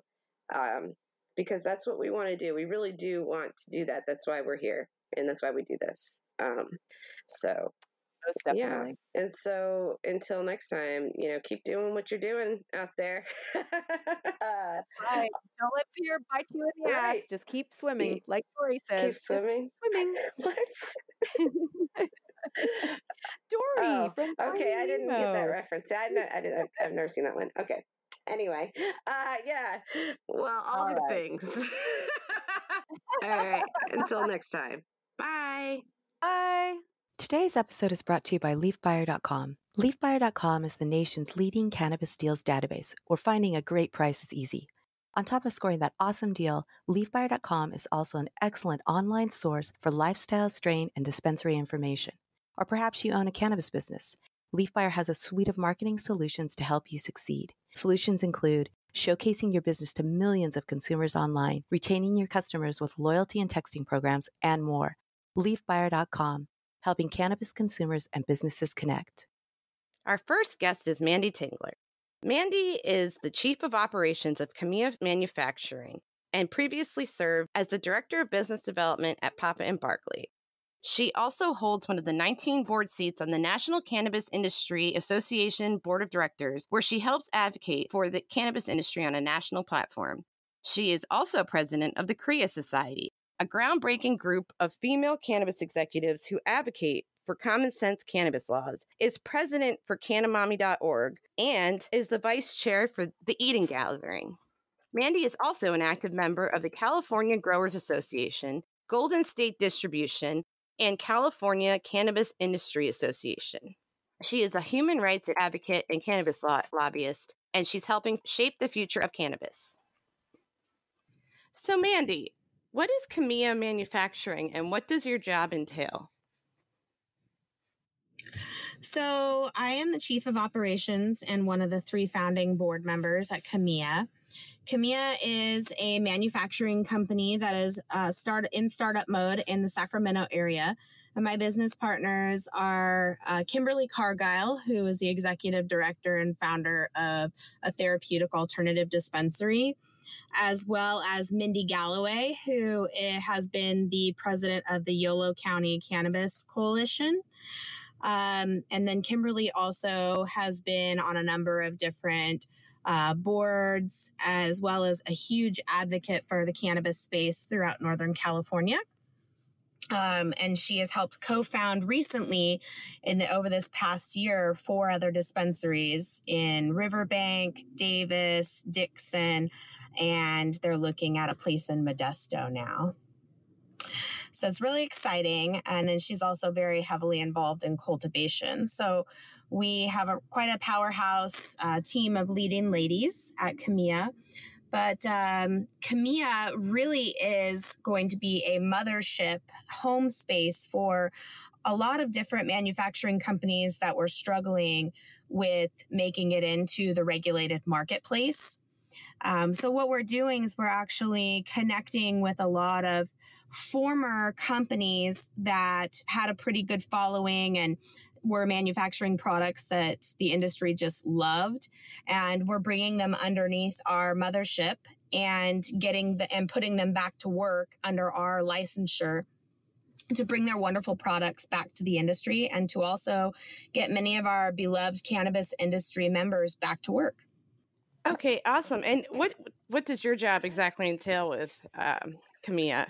Um, because that's what we want to do. We really do want to do that. That's why we're here. And that's why we do this. Um, so most definitely. Yeah. And so until next time, you know, keep doing what you're doing out there. [LAUGHS] uh, right. Don't let fear bite you in the right. ass. Just keep swimming, like Dory says. Keep swimming. Keep swimming. [LAUGHS] what? [LAUGHS] Dory. Oh, okay, I didn't get that reference. I, I didn't, I've never seen that one. Okay. Anyway, uh, yeah. Well, all, all good right. things. all right. Until next time. Bye. Bye. Today's episode is brought to you by LeafBuyer.com. LeafBuyer.com is the nation's leading cannabis deals database, where finding a great price is easy. On top of scoring that awesome deal, LeafBuyer.com is also an excellent online source for lifestyle, strain, and dispensary information. Or perhaps you own a cannabis business. LeafBuyer has a suite of marketing solutions to help you succeed. Solutions include showcasing your business to millions of consumers online, retaining your customers with loyalty and texting programs, and more. LeafBuyer.com helping cannabis consumers and businesses connect. Our first guest is Mandy Tingler. Mandy is the Chief of Operations of Khemia Manufacturing and previously served as the Director of Business Development at Papa and Barkley. She also holds one of the 19 board seats on the National Cannabis Industry Association Board of Directors, where she helps advocate for the cannabis industry on a national platform. She is also president of the CREA Society, a groundbreaking group of female cannabis executives who advocate for common sense cannabis laws, is president for Cannamommy.org, and is the vice chair for the Eden Gathering. Mandy is also an active member of the California Growers Association, Golden State Distribution, and California Cannabis Industry Association. She is a human rights advocate and cannabis law- lobbyist, and she's helping shape the future of cannabis. So, Mandy, what is Khemia Manufacturing and what does your job entail? So, I am the chief of operations and one of the three founding board members at Khemia. Khemia is a manufacturing company that is uh, start in startup mode in the Sacramento area. And my business partners are uh, Kimberly Cargile, who is the executive director and founder of a therapeutic alternative dispensary as well as Mindy Galloway, who eh, has been the president of the Yolo County Cannabis Coalition. Um, and then Kimberly also has been on a number of different uh, boards, as well as a huge advocate for the cannabis space throughout Northern California. Um, and she has helped co-found recently in the, over this past year four other dispensaries in Riverbank, Davis, Dixon, and they're looking at a place in Modesto now. So it's really exciting. And then she's also very heavily involved in cultivation. So we have a quite a powerhouse uh, team of leading ladies at Khemia. But um, really is going to be a mothership home space for a lot of different manufacturing companies that were struggling with making it into the regulated marketplace. Um, so, what we're doing is we're actually connecting with a lot of former companies that had a pretty good following and were manufacturing products that the industry just loved and we're bringing them underneath our mothership and getting the and putting them back to work under our licensure to bring their wonderful products back to the industry and to also get many of our beloved cannabis industry members back to work. Okay, awesome. And what what does your job exactly entail with um, Khemia?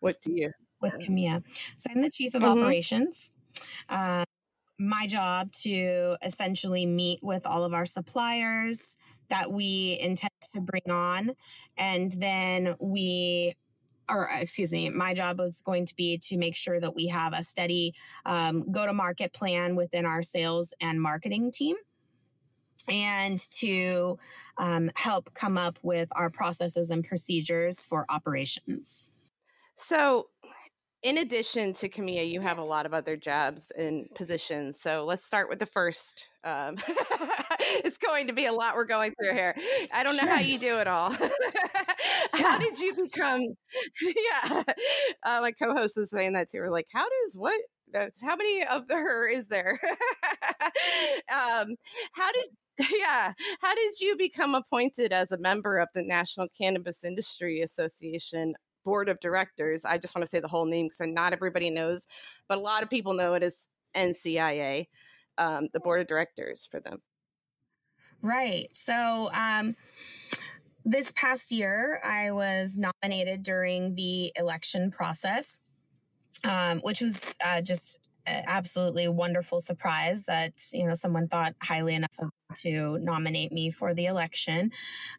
What do you with Khemia? So I'm the chief of mm-hmm. operations. Uh, my job to essentially meet with all of our suppliers that we intend to bring on, and then we or excuse me, my job was going to be to make sure that we have a steady um, go to market plan within our sales and marketing team and to um, help come up with our processes and procedures for operations. So, in addition to Khemia, you have a lot of other jobs and positions. So let's start with the first. Um, [LAUGHS] it's going to be a lot we're going through here. I don't know how you do it all. [LAUGHS] how did you become? [LAUGHS] Yeah, uh, my co-host was saying that too. We're like, how does what? How many of her is there? um, how did yeah. How did you become appointed as a member of the National Cannabis Industry Association board of directors? I just want to say the whole name because not everybody knows, but a lot of people know it as NCIA, um, the board of directors for them. Right. So, um, this past year, I was nominated during the election process, um, which was uh, just absolutely wonderful surprise that you know someone thought highly enough of to nominate me for the election.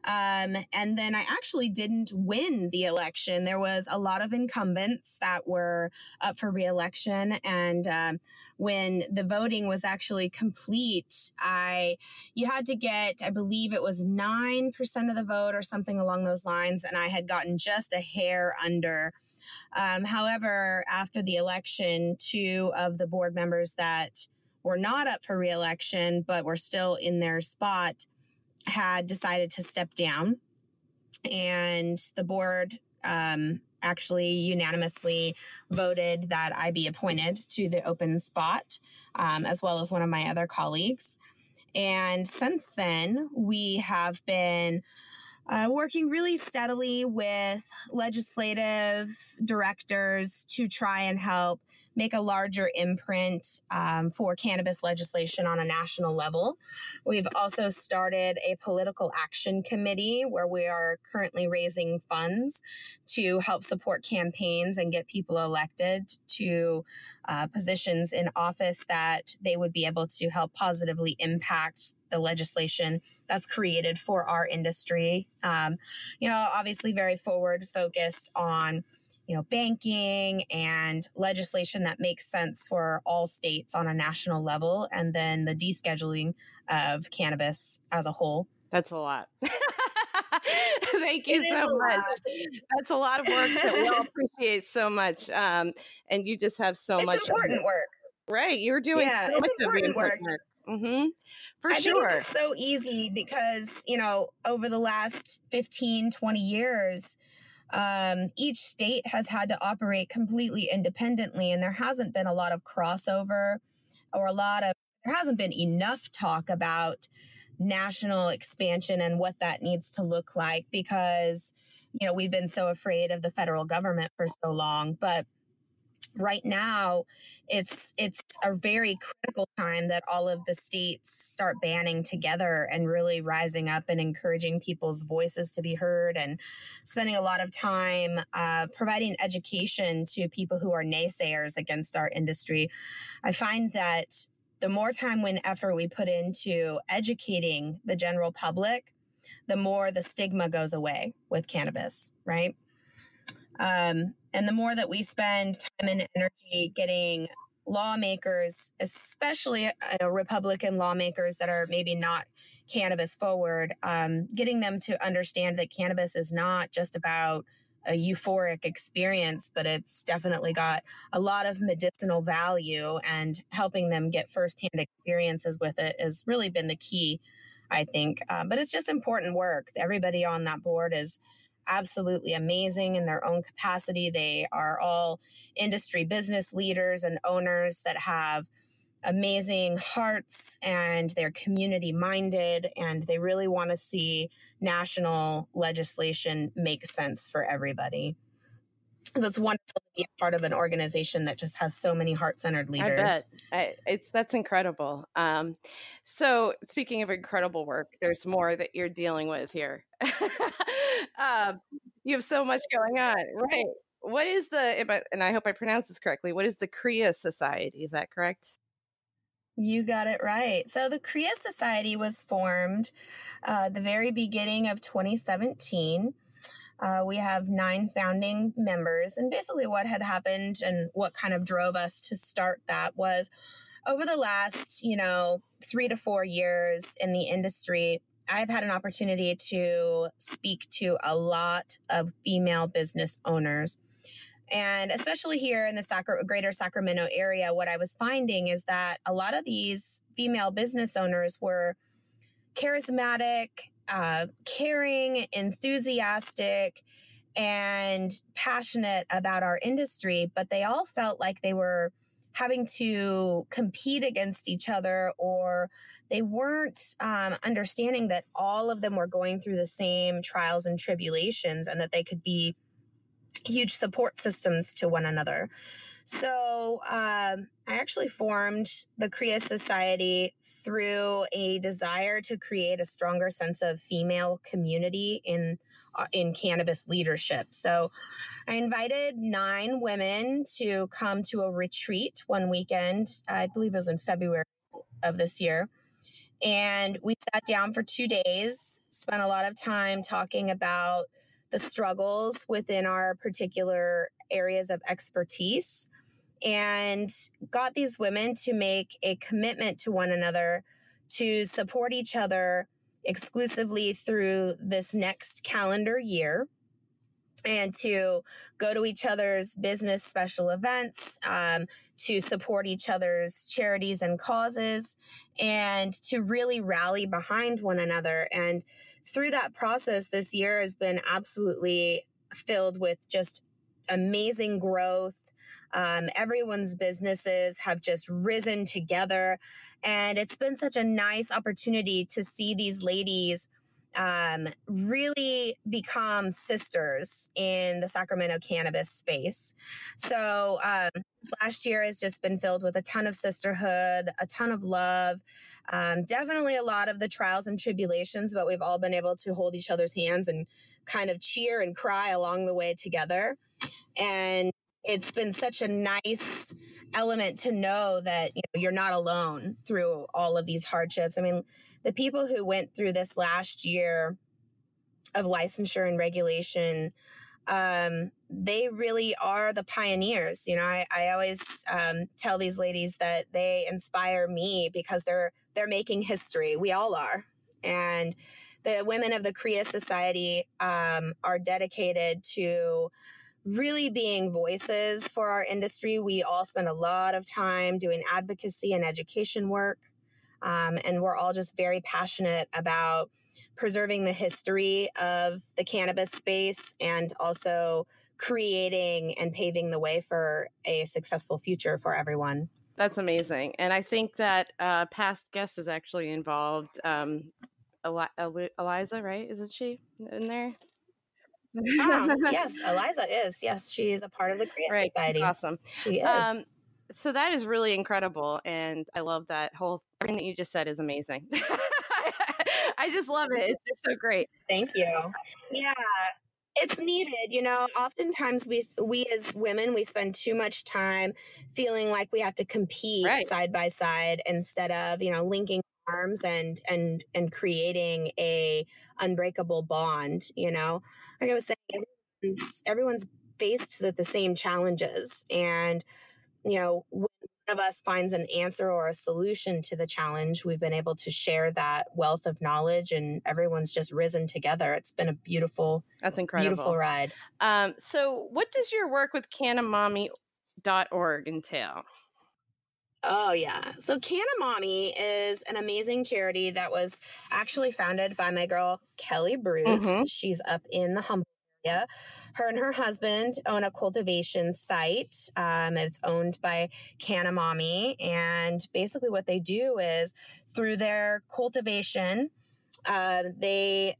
Um, and then i actually didn't win the election. There was a lot of incumbents that were up for reelection and um, when the voting was actually complete i you had to get i believe it was 9% of the vote or something along those lines and i had gotten just a hair under um, however, after the election, two of the board members that were not up for reelection but were still in their spot had decided to step down. And the board um, actually unanimously voted that I be appointed to the open spot, um, as well as one of my other colleagues. And since then, we have been uh, working really steadily with legislative directors to try and help make a larger imprint um, for cannabis legislation on a national level. We've also started a political action committee where we are currently raising funds to help support campaigns and get people elected to uh, positions in office that they would be able to help positively impact the legislation that's created for our industry. Um, you know, obviously very forward focused on you know, banking and legislation that makes sense for all states on a national level, and then the descheduling of cannabis as a whole. That's a lot. [LAUGHS] Thank you it so much. That's a lot of work that we all [LAUGHS] appreciate so much. Um, and you just have so it's much important work. Right. You're doing yeah, so much important work. work. Mm-hmm. For I sure. Think it's so easy because, you know, over the last 15, 20 years, um, each state has had to operate completely independently, and there hasn't been a lot of crossover or a lot of, there hasn't been enough talk about national expansion and what that needs to look like because, you know, we've been so afraid of the federal government for so long. But right now it's it's a very critical time that all of the states start banning together and really rising up and encouraging people's voices to be heard and spending a lot of time uh, providing education to people who are naysayers against our industry. I find that the more time and effort we put into educating the general public the more the stigma goes away with cannabis right? Um, and the more that we spend time and energy getting lawmakers, especially uh, Republican lawmakers that are maybe not cannabis forward, um, getting them to understand that cannabis is not just about a euphoric experience, but it's definitely got a lot of medicinal value and helping them get firsthand experiences with it has really been the key, I think. Uh, but it's just important work. Everybody on that board is absolutely amazing in their own capacity. They are all industry business leaders and owners that have amazing hearts and they're community minded and they really want to see national legislation make sense for everybody. So it's wonderful to be a part of an organization that just has so many heart-centered leaders. I bet I, it's that's incredible. Um, so speaking of incredible work, there's more that you're dealing with here. [LAUGHS] um, you have so much going on, right? What is the and I hope I pronounce this correctly? What is the CREA Society? Is that correct? You got it right. So the CREA Society was formed uh, the very beginning of 2017. Uh, we have nine founding members, and basically what had happened and what kind of drove us to start that was over the last, you know, three to four years in the industry, I've had an opportunity to speak to a lot of female business owners. And especially here in the Sacra- greater Sacramento area, what I was finding is that a lot of these female business owners were charismatic, uh, caring, enthusiastic, and passionate about our industry, but they all felt like they were having to compete against each other or they weren't um, understanding that all of them were going through the same trials and tribulations and that they could be huge support systems to one another. So um, I actually formed the CREA Society through a desire to create a stronger sense of female community in uh, in cannabis leadership. So I invited nine women to come to a retreat one weekend. I believe it was in February of this year. And we sat down for two days, spent a lot of time talking about the struggles within our particular areas of expertise and got these women to make a commitment to one another to support each other exclusively through this next calendar year and to go to each other's business special events, um, to support each other's charities and causes, and to really rally behind one another. And through that process, this year has been absolutely filled with just amazing growth. Um, everyone's businesses have just risen together. And it's been such a nice opportunity to see these ladies um, really become sisters in the Sacramento cannabis space. So, um, last year has just been filled with a ton of sisterhood, a ton of love, um, definitely a lot of the trials and tribulations, but we've all been able to hold each other's hands and kind of cheer and cry along the way together. And it's been such a nice element to know that you know, you're not alone through all of these hardships. I mean, the people who went through this last year of licensure and regulation, um, they really are the pioneers. You know, I, I always um, tell these ladies that they inspire me because they're they're making history. We all are, and the women of the CREA Society um, are dedicated to really being voices for our industry. We all spend a lot of time doing advocacy and education work. Um, and we're all just very passionate about preserving the history of the cannabis space and also creating and paving the way for a successful future for everyone. That's amazing. And I think that uh, past guest is actually involved. Um, Eli- Eliza, right? Isn't she in there? [LAUGHS] yes, Eliza is. Yes, she is a part of the CREA right. Society. Awesome. She is. Um, so that is really incredible, and I love that whole everything that you just said is amazing. [LAUGHS] I just love it. It's just so great. Thank you. Yeah, it's needed you know oftentimes we we as women we spend too much time feeling like we have to compete right. side by side instead of you know linking arms and and and creating a unbreakable bond you know like i was saying everyone's, everyone's faced with the same challenges and you know one of us finds an answer or a solution to the challenge, we've been able to share that wealth of knowledge and everyone's just risen together. It's been a beautiful, that's incredible, beautiful ride. Um, so, what does your work with Canamommy.org entail? Oh, yeah. So, Canamommy is an amazing charity that was actually founded by my girl, Kelly Bruce. Mm-hmm. She's up in the Humboldt area. Her and her husband own a cultivation site. Um, it's owned by Canamommy. And basically, what they do is through their cultivation, uh, they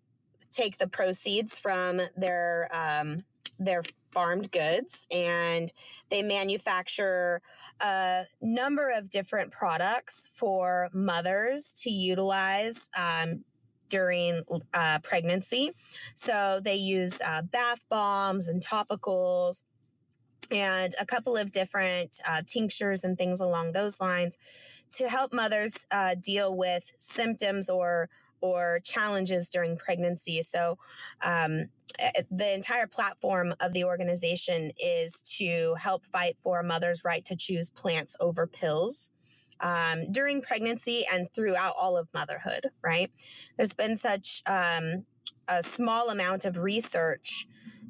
take the proceeds from their um, their farmed goods and they manufacture a number of different products for mothers to utilize um, during uh, pregnancy. So they use uh, bath bombs and topicals and a couple of different uh, tinctures and things along those lines to help mothers uh, deal with symptoms or or challenges during pregnancy. So, um, eh, the entire platform of the organization is to help fight for a mother's right to choose plants over pills um, during pregnancy and throughout all of motherhood, right? There's been such um, a small amount of research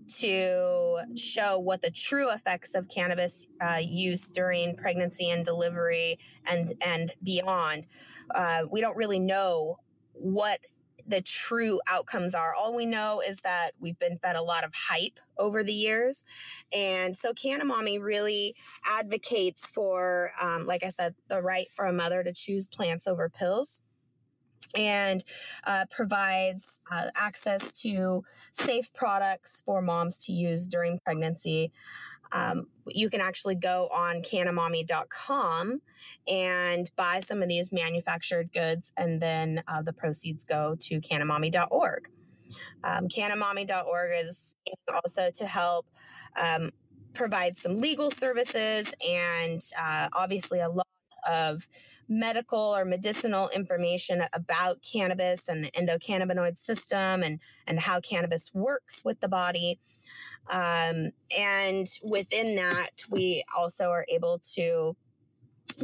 to show what the true effects of cannabis uh, use during pregnancy and delivery and and beyond. Uh, we don't really know what the true outcomes are. All we know is that we've been fed a lot of hype over the years. And so Canamommy really advocates for, um, like I said, the right for a mother to choose plants over pills and uh, provides uh, access to safe products for moms to use during pregnancy. Um, you can actually go on canamommy.com and buy some of these manufactured goods, and then uh, the proceeds go to canamommy.org. Um, canamommy.org is also to help um, provide some legal services and uh, obviously a lot of medical or medicinal information about cannabis and the endocannabinoid system and, and how cannabis works with the body. Um, and within that, we also are able to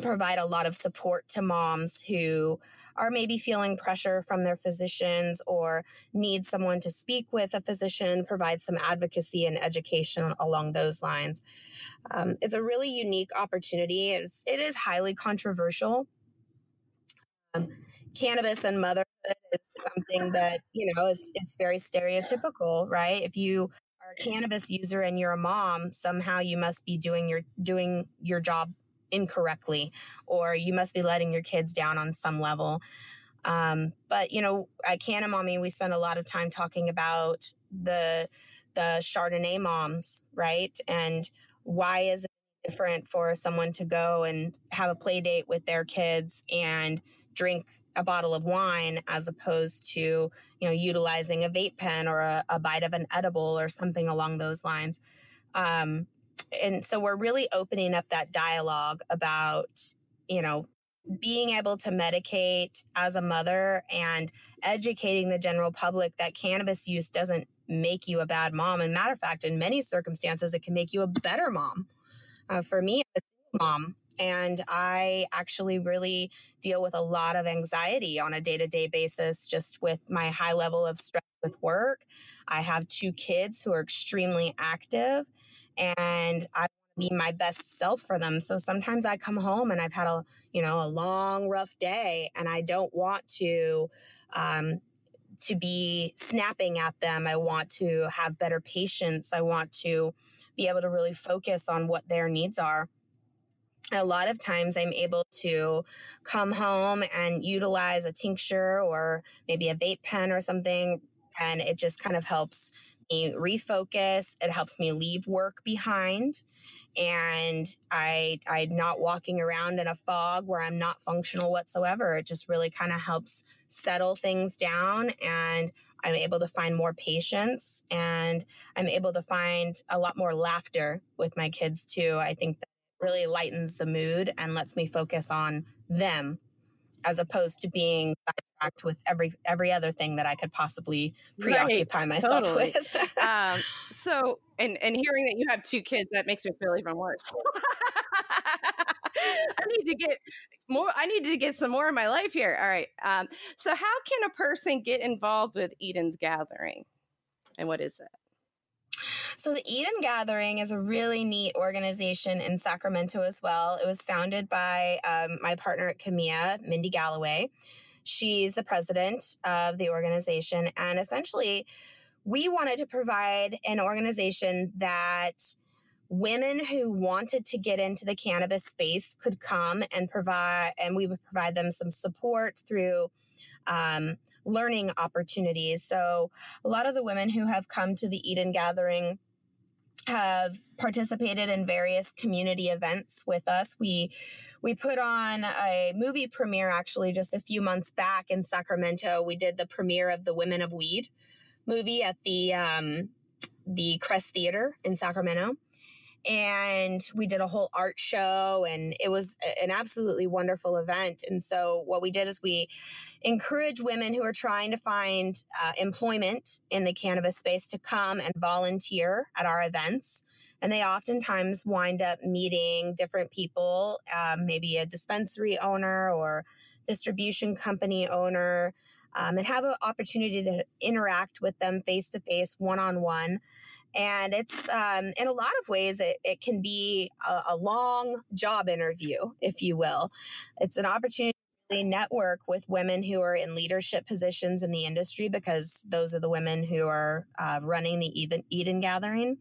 provide a lot of support to moms who are maybe feeling pressure from their physicians or need someone to speak with a physician, provide some advocacy and education along those lines. Um, it's a really unique opportunity. It's, it is highly controversial. Um, cannabis and motherhood is something that, you know, is, it's very stereotypical, right? If you a cannabis user and you're a mom, somehow you must be doing your, doing your job incorrectly or you must be letting your kids down on some level. Um, but you know, at Canamommy, we spend a lot of time talking about the the Chardonnay moms, right? And why is it different for someone to go and have a play date with their kids and drink a bottle of wine as opposed to you know utilizing a vape pen or a, a bite of an edible or something along those lines um, and so we're really opening up that dialogue about, you know, being able to medicate as a mother and educating the general public that cannabis use doesn't make you a bad mom. And matter of fact, in many circumstances, it can make you a better mom. Uh, for me, as a mom, and I actually really deal with a lot of anxiety on a day to day basis, just with my high level of stress with work. I have two kids who are extremely active and I want to be my best self for them. So sometimes I come home and I've had a, you know, a long, rough day and I don't want to, um, to be snapping at them. I want to have better patience. I want to be able to really focus on what their needs are. A lot of times I'm able to come home and utilize a tincture or maybe a vape pen or something. And it just kind of helps me refocus. It helps me leave work behind. And I I'm not walking around in a fog where I'm not functional whatsoever. It just really kind of helps settle things down and I'm able to find more patience and I'm able to find a lot more laughter with my kids too. I think really lightens the mood and lets me focus on them as opposed to being sidetracked with every every other thing that I could possibly [LAUGHS] preoccupy right, myself totally. with. um, [LAUGHS] so, and and hearing that you have two kids, that makes me feel even worse. [LAUGHS] I need to get more. I need to get some more in my life here. All right. Um, so, how can a person get involved with Eden's Gathering, and what is it? So, the Eden Gathering is a really neat organization in Sacramento as well. It was founded by um, my partner at Khemia, Mindy Galloway. She's the president of the organization. And essentially, we wanted to provide an organization that women who wanted to get into the cannabis space could come and provide, and we would provide them some support through um, learning opportunities. So, a lot of the women who have come to the Eden Gathering have participated in various community events with us. We we put on a movie premiere actually just a few months back in Sacramento. We did the premiere of the Women of Weed movie at the um, the Crest Theater in Sacramento and we did a whole art show and it was an absolutely wonderful event. And so what we did is we encourage women who are trying to find uh, employment in the cannabis space to come and volunteer at our events. And they oftentimes wind up meeting different people um, maybe a dispensary owner or distribution company owner um, and have an opportunity to interact with them face to face, one on one. And it's um, in a lot of ways, it, it can be a, a, long job interview, if you will. It's an opportunity to network with women who are in leadership positions in the industry because those are the women who are uh, running the Eden, Eden Gathering.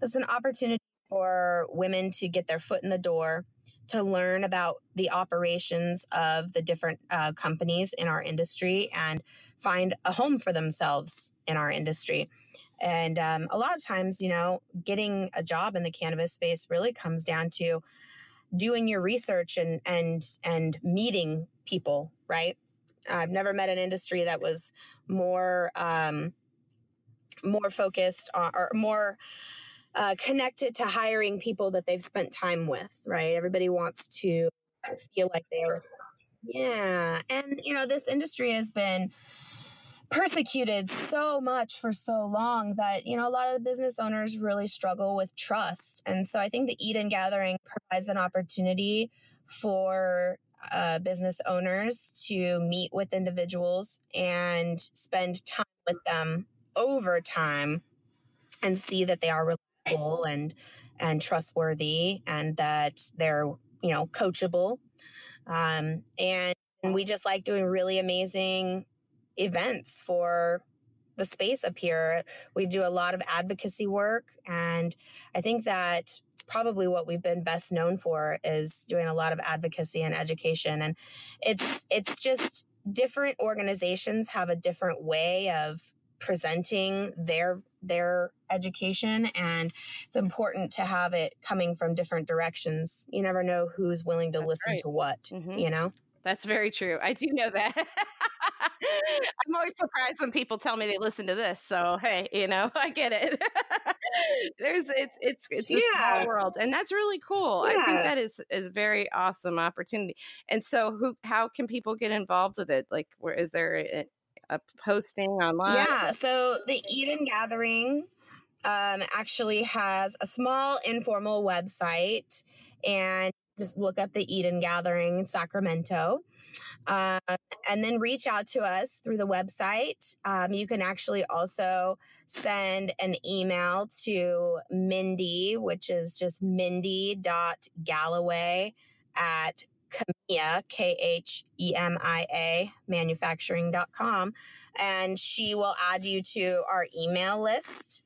It's an opportunity for women to get their foot in the door to learn about the operations of the different uh, companies in our industry and find a home for themselves in our industry. And um, a lot of times, you know, getting a job in the cannabis space really comes down to doing your research and and and meeting people. Right? I've never met an industry that was more um, more focused on or more uh, connected to hiring people that they've spent time with. Right? Everybody wants to feel like they're yeah, and you know, this industry has been persecuted so much for so long that you know a lot of the business owners really struggle with trust and so i think the eden gathering provides an opportunity for uh, business owners to meet with individuals and spend time with them over time and see that they are reliable and and trustworthy and that they're you know coachable um, and we just like doing really amazing events for the space up here. We do a lot of advocacy work. And I think that it's probably what we've been best known for is doing a lot of advocacy and education. And it's, it's just different organizations have a different way of presenting their their education and it's important to have it coming from different directions you never know who's willing to That's listen right. to what mm-hmm. you know that's very true. I do know that. [LAUGHS] I'm always surprised when people tell me they listen to this. So hey, you know, [LAUGHS] I get it. [LAUGHS] There's it's it's it's a yeah. small world, and that's really cool. Yeah. I think that is is a very awesome opportunity. And so, who how can people get involved with it? Like, where is there a, a posting online? Yeah. So the Eden Gathering um, actually has a small informal website and just look up the Eden Gathering in Sacramento. Uh, and then reach out to us through the website. Um, you can actually also send an email to Mindy, which is just mindy.galloway at Khemia, K H E M I A, manufacturing.com. And she will add you to our email list.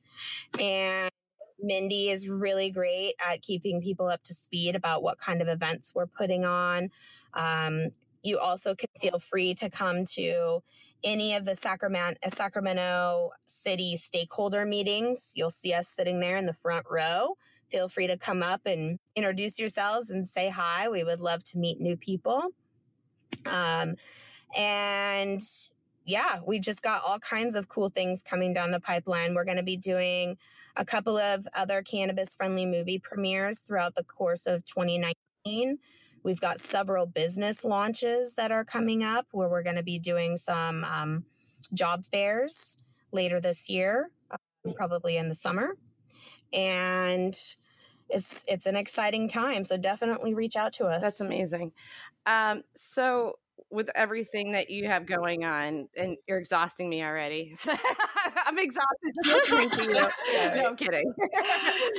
And Mindy is really great at keeping people up to speed about what kind of events we're putting on. Um, you also can feel free to come to any of the Sacramento, Sacramento City stakeholder meetings, you'll see us sitting there in the front row. Feel free to come up and introduce yourselves and say hi. We would love to meet new people. Um, and yeah, we've just got all kinds of cool things coming down the pipeline. We're going to be doing a couple of other cannabis friendly movie premieres throughout the course of 2019. We've got several business launches that are coming up where we're going to be doing some um, job fairs later this year, um, probably in the summer. And it's it's an exciting time. So definitely reach out to us. That's amazing. Um, so with everything that you have going on, and you're exhausting me already. [LAUGHS] I'm exhausted listening to you. no, I'm kidding.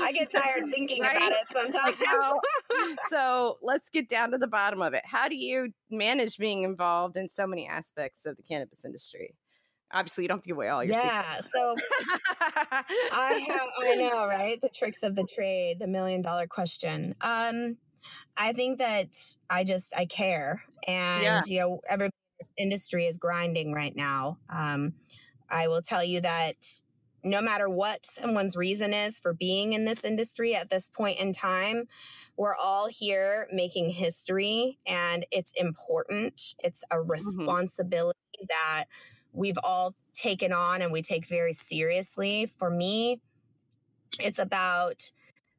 I get tired [LAUGHS] thinking right? about it [LAUGHS] sometimes. Like so let's get down to the bottom of it. How do you manage being involved in so many aspects of the cannabis industry? Obviously, you don't have to give away all your yeah. Secrets. So I have, I know, right? The tricks of the trade, the million dollar question. Um, I think that I just I care, and yeah. you know, every industry is grinding right now. Um, I will tell you that no matter what someone's reason is for being in this industry at this point in time, we're all here making history, and it's important. It's a mm-hmm. responsibility mm-hmm. that we've all taken on and we take very seriously. For me, it's about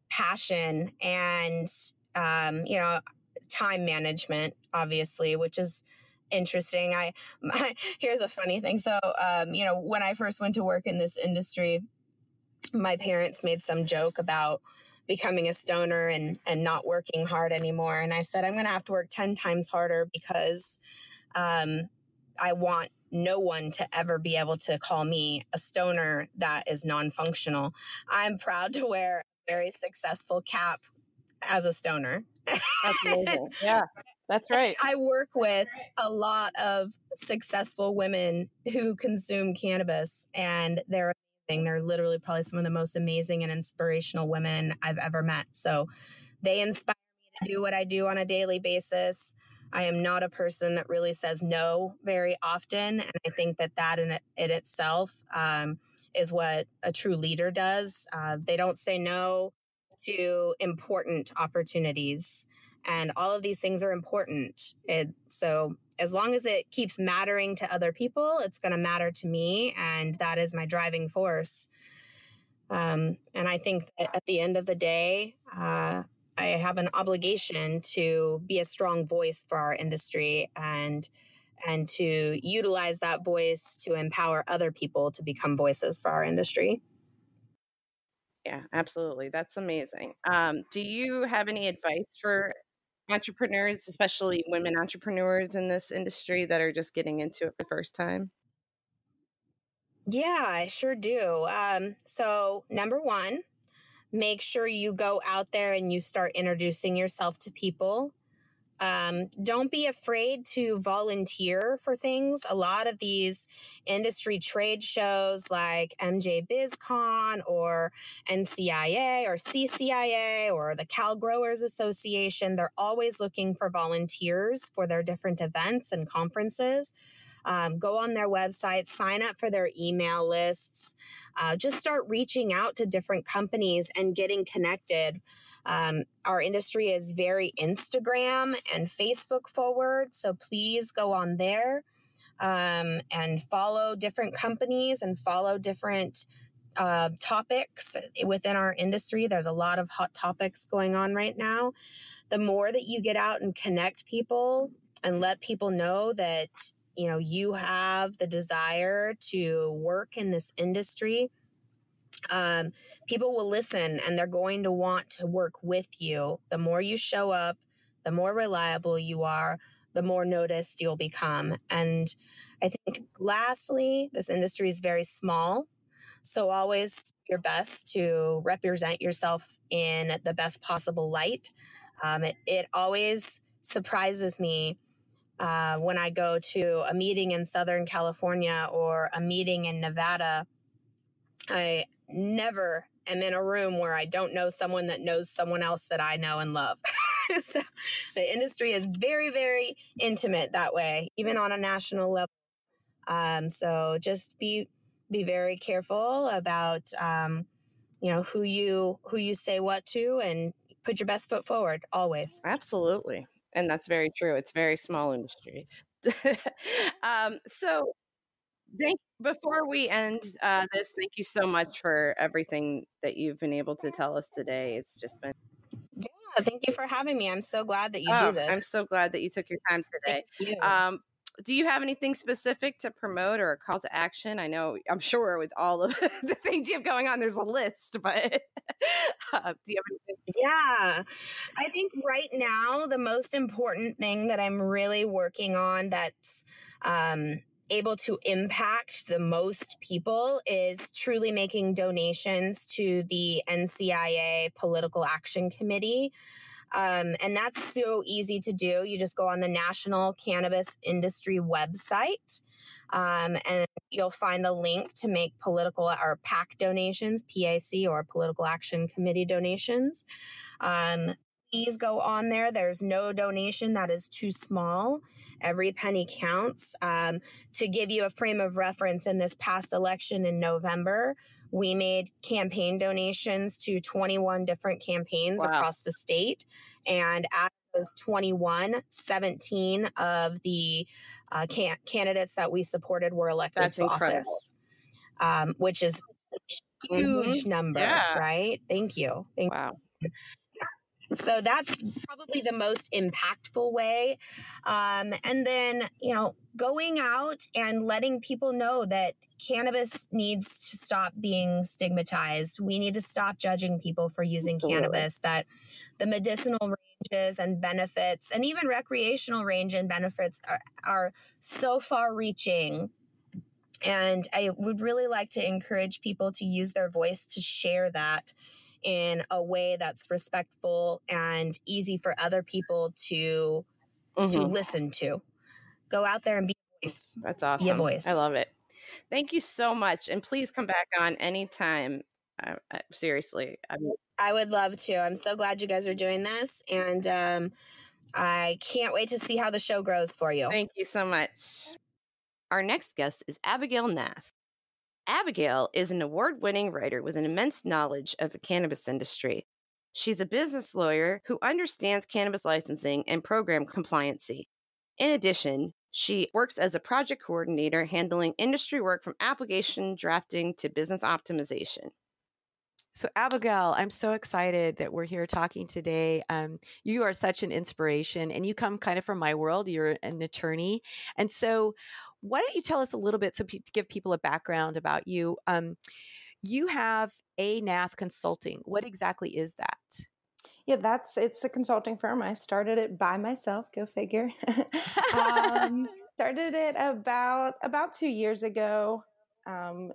passion and um, you know, time management, obviously, which is interesting. I my, [LAUGHS] here's a funny thing. So, um, you know, when I first went to work in this industry, my parents made some joke about becoming a stoner and and not working hard anymore. And I said, I'm going to have to work ten times harder because um, I want no one to ever be able to call me a stoner that is non-functional. I'm proud to wear a very successful cap as a stoner. That's [LAUGHS] amazing. yeah. That's right. I work with a lot of successful women who consume cannabis and they're amazing. They're literally probably some of the most amazing and inspirational women I've ever met. So they inspire me to do what I do on a daily basis. I am not a person that really says no very often. And I think that that in, it, itself um, is what a true leader does. Uh, they don't say no to important opportunities. And all of these things are important. It, so, as long as it keeps mattering to other people, it's going to matter to me. And that is my driving force. Um, and I think at the end of the day, uh, I have an obligation to be a strong voice for our industry and and to utilize that voice to empower other people to become voices for our industry. Yeah, absolutely. That's amazing. Um, do you have any advice for entrepreneurs, especially women entrepreneurs in this industry that are just getting into it for the first time? Yeah, I sure do. Um, so, number one, make sure you go out there and you start introducing yourself to people. Um, don't be afraid to volunteer for things. A lot of these industry trade shows like MJ BizCon or NCIA or CCIA or the Cal Growers Association, they're always looking for volunteers for their different events and conferences. Um, go on their website, sign up for their email lists, uh, just start reaching out to different companies and getting connected. Um, our industry is very Instagram and Facebook forward, so please go on there um, and follow different companies and follow different uh, topics within our industry. There's a lot of hot topics going on right now. The more that you get out and connect people and let people know that you know you have the desire to work in this industry um, people will listen and they're going to want to work with you. The more you show up the more reliable you are the more noticed you'll become. And i think lastly this industry is very small so always your best to represent yourself in the best possible light. Um, it, it always surprises me uh, when I go to a meeting in Southern California or a meeting in Nevada, I never am in a room where I don't know someone that knows someone else that I know and love. [LAUGHS] so the industry is very, very intimate that way, even on a national level. Um, so just be be very careful about um, you know who you who you say what to and put your best foot forward always. Absolutely. And that's very true. It's very small industry. [LAUGHS] um, so thank before we end uh, this, thank you so much for everything that you've been able to tell us today. It's just been yeah, thank you for having me. I'm so glad that you oh, do this. I'm so glad that you took your time today. Um, do you have anything specific to promote or a call to action? I know, I'm sure with all of [LAUGHS] the things you have going on, there's a list, but [LAUGHS] uh, do you have anything? Yeah, I think right now the most important thing that I'm really working on that's um, able to impact the most people is truly making donations to the NCIA Political Action Committee. Um, and that's so easy to do. You just go on the National Cannabis Industry website. Um, and you'll find a link to make political or PAC donations, PAC or Political Action Committee donations. Um, please go on there. There's no donation that is too small. Every penny counts. Um, to give you a frame of reference, in this past election in November, we made campaign donations to 21 different campaigns wow. across the state. And at those 21, 17 of the uh, can- candidates that we supported were elected That's to incredible. office, um, which is a huge mm-hmm. number, yeah. right? Thank you. Thank wow. You. So that's probably the most impactful way. Um, and then, you know, going out and letting people know that cannabis needs to stop being stigmatized. We need to stop judging people for using Absolutely. cannabis, that the medicinal ranges and benefits, and even recreational range and benefits are, are so far reaching and I would really like to encourage people to use their voice to share that in a way that's respectful and easy for other people to mm-hmm. to listen to. Go out there and be a voice. That's awesome. Be voice. I love it. Thank you so much, and please come back on anytime. Uh, uh, seriously, I, mean- I would love to. I'm so glad you guys are doing this, and um, I can't wait to see how the show grows for you. Thank you so much. Our next guest is Abigail Nath. Abigail is an award winning writer with an immense knowledge of the cannabis industry. She's a business lawyer who understands cannabis licensing and program compliancy. In addition, she works as a project coordinator handling industry work from application drafting to business optimization. So, Abigail, I'm so excited that we're here talking today. Um, you are such an inspiration, and you come kind of from my world. You're an attorney. And so, why don't you tell us a little bit so pe- to give people a background about you? Um, you have a Nath Consulting. What exactly is that? Yeah, that's it's a consulting firm. I started it by myself. Go figure. [LAUGHS] um, [LAUGHS] started it about about two years ago. Um,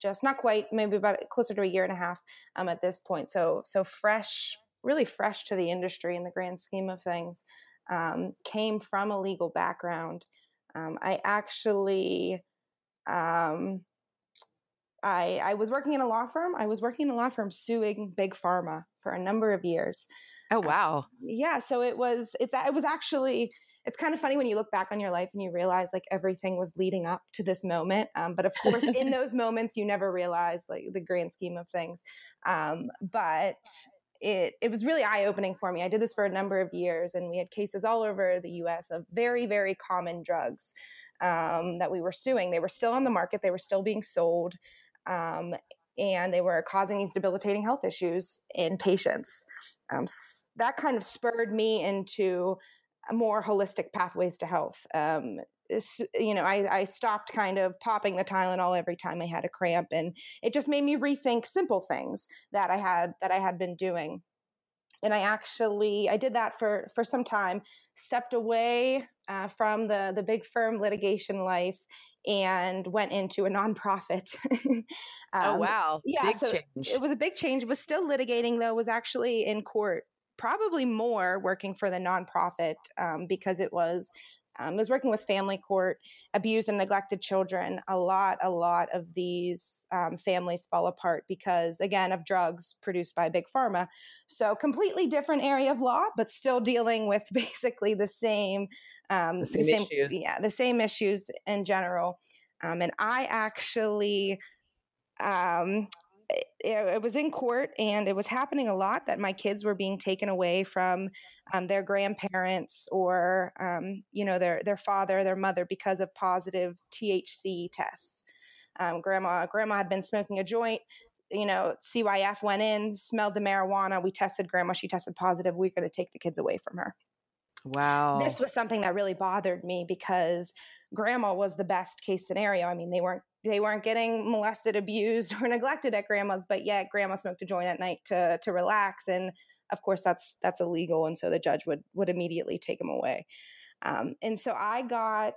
just not quite, maybe about closer to a year and a half um, at this point. So so fresh, really fresh to the industry in the grand scheme of things. Um, came from a legal background um, I actually, um, I, I was working in a law firm. I was working in a law firm suing big pharma for a number of years. Oh um, wow! Um, yeah, so it was. It's it was actually. It's kind of funny when you look back on your life and you realize like everything was leading up to this moment. Um, but of course, in [LAUGHS] those moments, you never realize like the grand scheme of things. Um, but it it was really eye opening for me. I did this for a number of years, and we had cases all over the U.S. of very very common drugs um, that we were suing. They were still on the market. They were still being sold. Um, and they were causing these debilitating health issues in patients. Um, that kind of spurred me into more holistic pathways to health. Um, you know, I, I stopped kind of popping the Tylenol every time I had a cramp, and it just made me rethink simple things that I had that I had been doing. And I actually I did that for for some time, stepped away uh, from the the big firm litigation life, and went into a nonprofit. [LAUGHS] Oh, um, oh wow! Yeah, big so change. it was a big change. Was still litigating though. Was actually in court probably more working for the nonprofit um, because it was um, was working with family court, abused and neglected children. A lot, a lot of these um, families fall apart because, again, of drugs produced by big pharma. So, completely different area of law, but still dealing with [LAUGHS] basically the same, um, the same, the same issues. Yeah, the same issues in general. Um, and I actually, um, it, was in court and it was happening a lot that my kids were being taken away from um, their grandparents or, um, you know, their, their father, their mother because of positive THC tests. Um, grandma, grandma had been smoking a joint you know, CYF went in, smelled the marijuana. We tested grandma. She tested positive. We are going to take the kids away from her. Wow. This was something that really bothered me because grandma was the best case scenario. I mean, they weren't they weren't getting molested, abused, [LAUGHS] or neglected at grandma's, but yet grandma smoked a joint at night to to relax. And of course that's that's illegal. And so the judge would would immediately take them away. Um, and so I got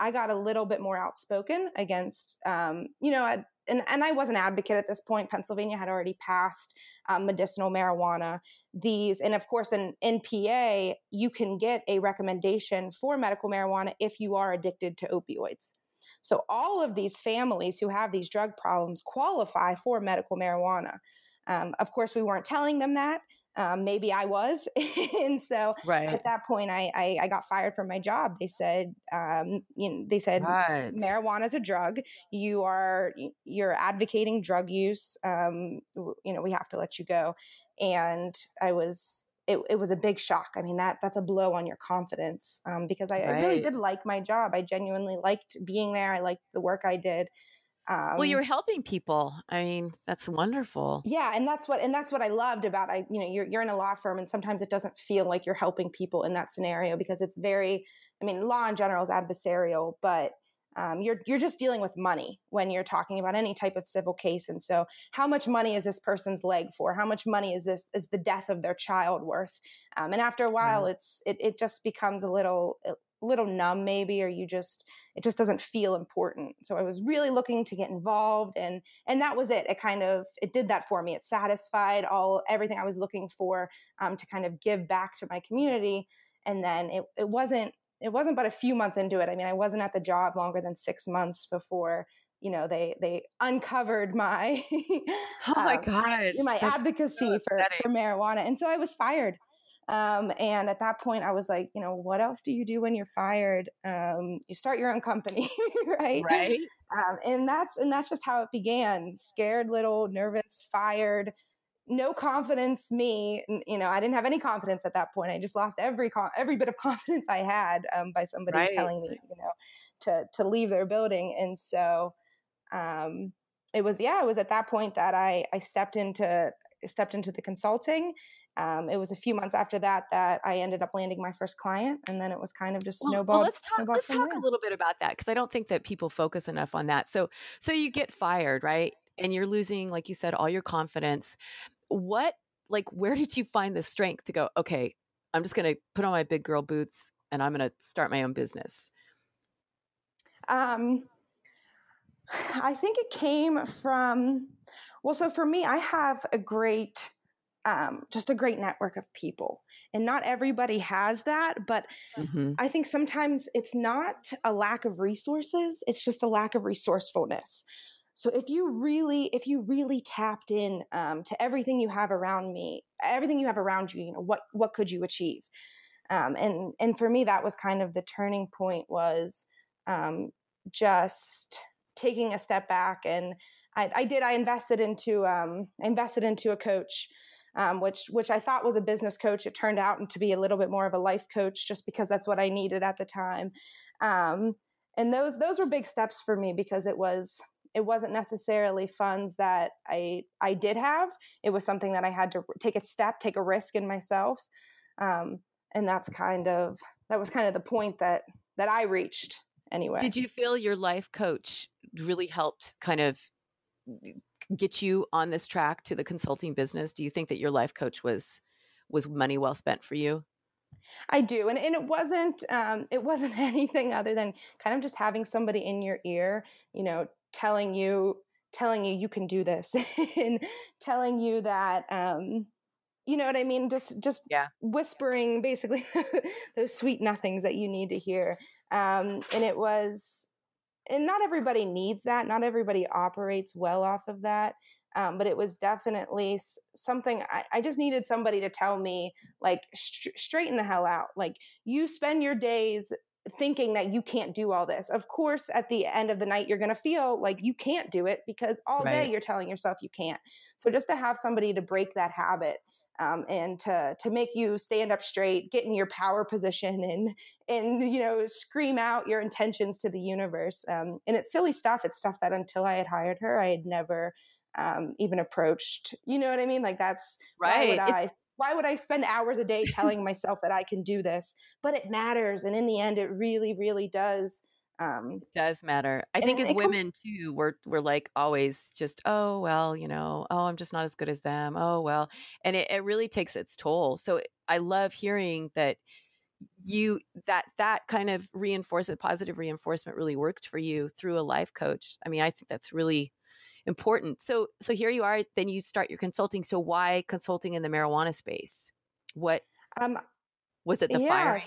I got a little bit more outspoken against, um, you know, and, and I was an advocate at this point. Pennsylvania had already passed um, medicinal marijuana. These, and of course, in, in PA, you can get a recommendation for medical marijuana if you are addicted to opioids. So all of these families who have these drug problems qualify for medical marijuana. Um, of course, we weren't telling them that. Um, maybe I was, [LAUGHS] and so right. at that point, I, I, I got fired from my job. They said, um, you know, they said right. marijuana is a drug. You are you're advocating drug use. Um, you know, we have to let you go. And I was it, it was a big shock. I mean, that that's a blow on your confidence um, because I, right. I, really did like my job. I genuinely liked being there. I liked the work I did. Um, well, you're helping people. I mean, that's wonderful. Yeah, and that's what and that's what I loved about I. You know, you're you're in a law firm, and sometimes it doesn't feel like you're helping people in that scenario because it's very. I mean, law in general is adversarial, but um, you're you're just dealing with money when you're talking about any type of civil case. And so, how much money is this person's leg for? How much money is this is the death of their child worth? Um, and after a while, it's it it just becomes a little a little numb maybe or you just it just doesn't feel important so i was really looking to get involved and and that was it it kind of it did that for me it satisfied all everything i was looking for um, to kind of give back to my community and then it, it wasn't it wasn't but a few months into it i mean i wasn't at the job longer than six months before you know they they uncovered my [LAUGHS] oh my um, gosh my advocacy so for, for marijuana and so i was fired um, and at that point, I was like, you know, what else do you do when you're fired? Um, you start your own company, [LAUGHS] right? Right. Um, and that's and that's just how it began. Scared, little, nervous, fired, no confidence. Me, you know, I didn't have any confidence at that point. I just lost every every bit of [LAUGHS] confidence I had um, by somebody right. telling me, you know, to to leave their building. And so, um, it was yeah, it was at that point that I I stepped into stepped into the consulting um, it was a few months after that that I ended up landing my first client, and then it was kind of just well, snowballed. Well, let's talk. Let's talk there. a little bit about that because I don't think that people focus enough on that. So, so you get fired, right? And you're losing, like you said, all your confidence. What, like, where did you find the strength to go? Okay, I'm just going to put on my big girl boots and I'm going to start my own business. Um, [SIGHS] I think it came from. Well, so for me, I have a great um, just a great network of people. And not everybody has that, but mm-hmm. I think sometimes it's not a lack of resources, it's just a lack of resourcefulness. So if you really, if you really tapped in um, to everything you have around me, everything you have around you, you know, what what could you achieve? Um, and and for me, that was kind of the turning point. Was um, just taking a step back, and I, I did. I invested into um, I invested into a coach um, which which I thought was a business coach. It turned out to be a little bit more of a life coach, just because that's what I needed at the time. Um, and those those were big steps for me because it was it wasn't necessarily funds that I I did have. It was something that I had to take a step, take a risk in myself, um, and that's kind of that was kind of the point that that I reached anyway. Did you feel your life coach really helped kind of get you on this track to the consulting business? Do you think that your life coach was was money well spent for you? I do, and and it wasn't um, it wasn't [LAUGHS] anything other than kind of just having somebody in your ear, you know, telling you telling you you can do this, [LAUGHS] and telling you that um, you know what I mean. Just just yeah. whispering basically [LAUGHS] those sweet nothings that you need to hear, um, and it was and not everybody needs that. Not everybody operates well off of that. Um, but it was definitely something I, I, just needed somebody to tell me, like, st- straighten the hell out. Like, you spend your days thinking that you can't do all this. Of course, at the end of the night, you're going to feel like you can't do it because all right. day you're telling yourself you can't. So just to have somebody to break that habit um, and to to make you stand up straight, get in your power position, and and you know scream out your intentions to the universe. Um, and it's silly stuff. It's stuff that until I had hired her, I had never um, even approached. You know what I mean? Like that's right. Why would I? Why would I spend hours a day telling [LAUGHS] myself that I can do this? But it matters, and in the end, it really, really does um it does matter. I think as women too we're we're like always just oh well you know oh i'm just not as good as them. Oh well and it, it really takes its toll. So i love hearing that you that that kind of reinforcement positive reinforcement really worked for you through a life coach. I mean i think that's really important so so here you are then you start your consulting so why consulting in the marijuana space what um was it the yes. firing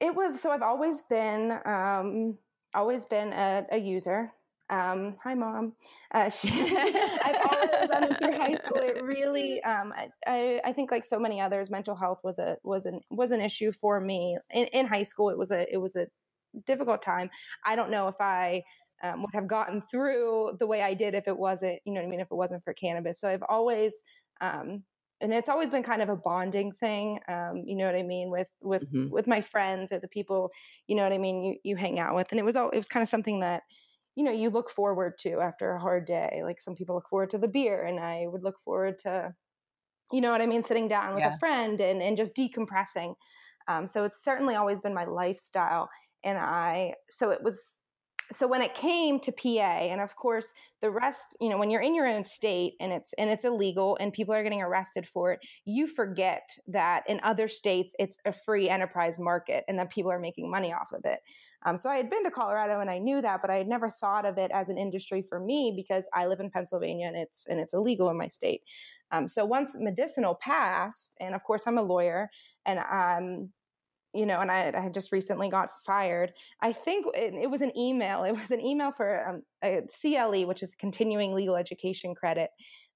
it was so I've always been um, always been a, a user. Um, hi, mom. Uh, she, [LAUGHS] I've always, I mean, through high school, it really, [LAUGHS] um, I, I think like so many others, mental health was a, was an, was an issue for me in, in high school. It was a, it was a difficult time. I don't know if I, um, would have gotten through the way I did if it wasn't, you know what I mean, if it wasn't for cannabis. So I've always um, and it's always been kind of a bonding thing um, you know what i mean with with mm-hmm. with my friends or the people you know what i mean you you hang out with and it was all it was kind of something that you know you look forward to after a hard day like some people look forward to the beer and i would look forward to you know what i mean sitting down with yeah. a friend and and just decompressing um, so it's certainly always been my lifestyle and i so it was so when it came to PA, and of course the rest, you know, when you're in your own state and it's and it's illegal and people are getting arrested for it, you forget that in other states it's a free enterprise market and that people are making money off of it. Um, so I had been to Colorado and I knew that, but I had never thought of it as an industry for me because I live in Pennsylvania and it's and it's illegal in my state. Um, so once medicinal passed, and of course I'm a lawyer, and um, you know, and I, I had just recently got fired. I think it, it, was an email. It was an email for um, a CLE, which is continuing legal education credit,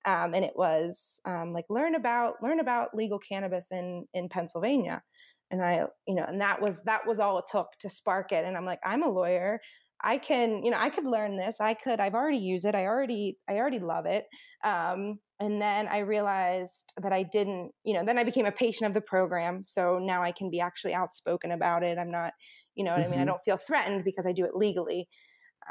um, and it was um, like learn about learn about legal cannabis in in Pennsylvania. And I, you know, and that was that was all it took to spark it. And I'm like, I'm a lawyer. I can, you know, I could learn this. I could. I've already used it. I already, I already love it. Um, and then I realized that I didn't, you know, then I became a patient of the program. So now I can be actually outspoken about it. I'm not, you know what mm-hmm. I mean? I mm-hmm. don't feel threatened because I do it legally.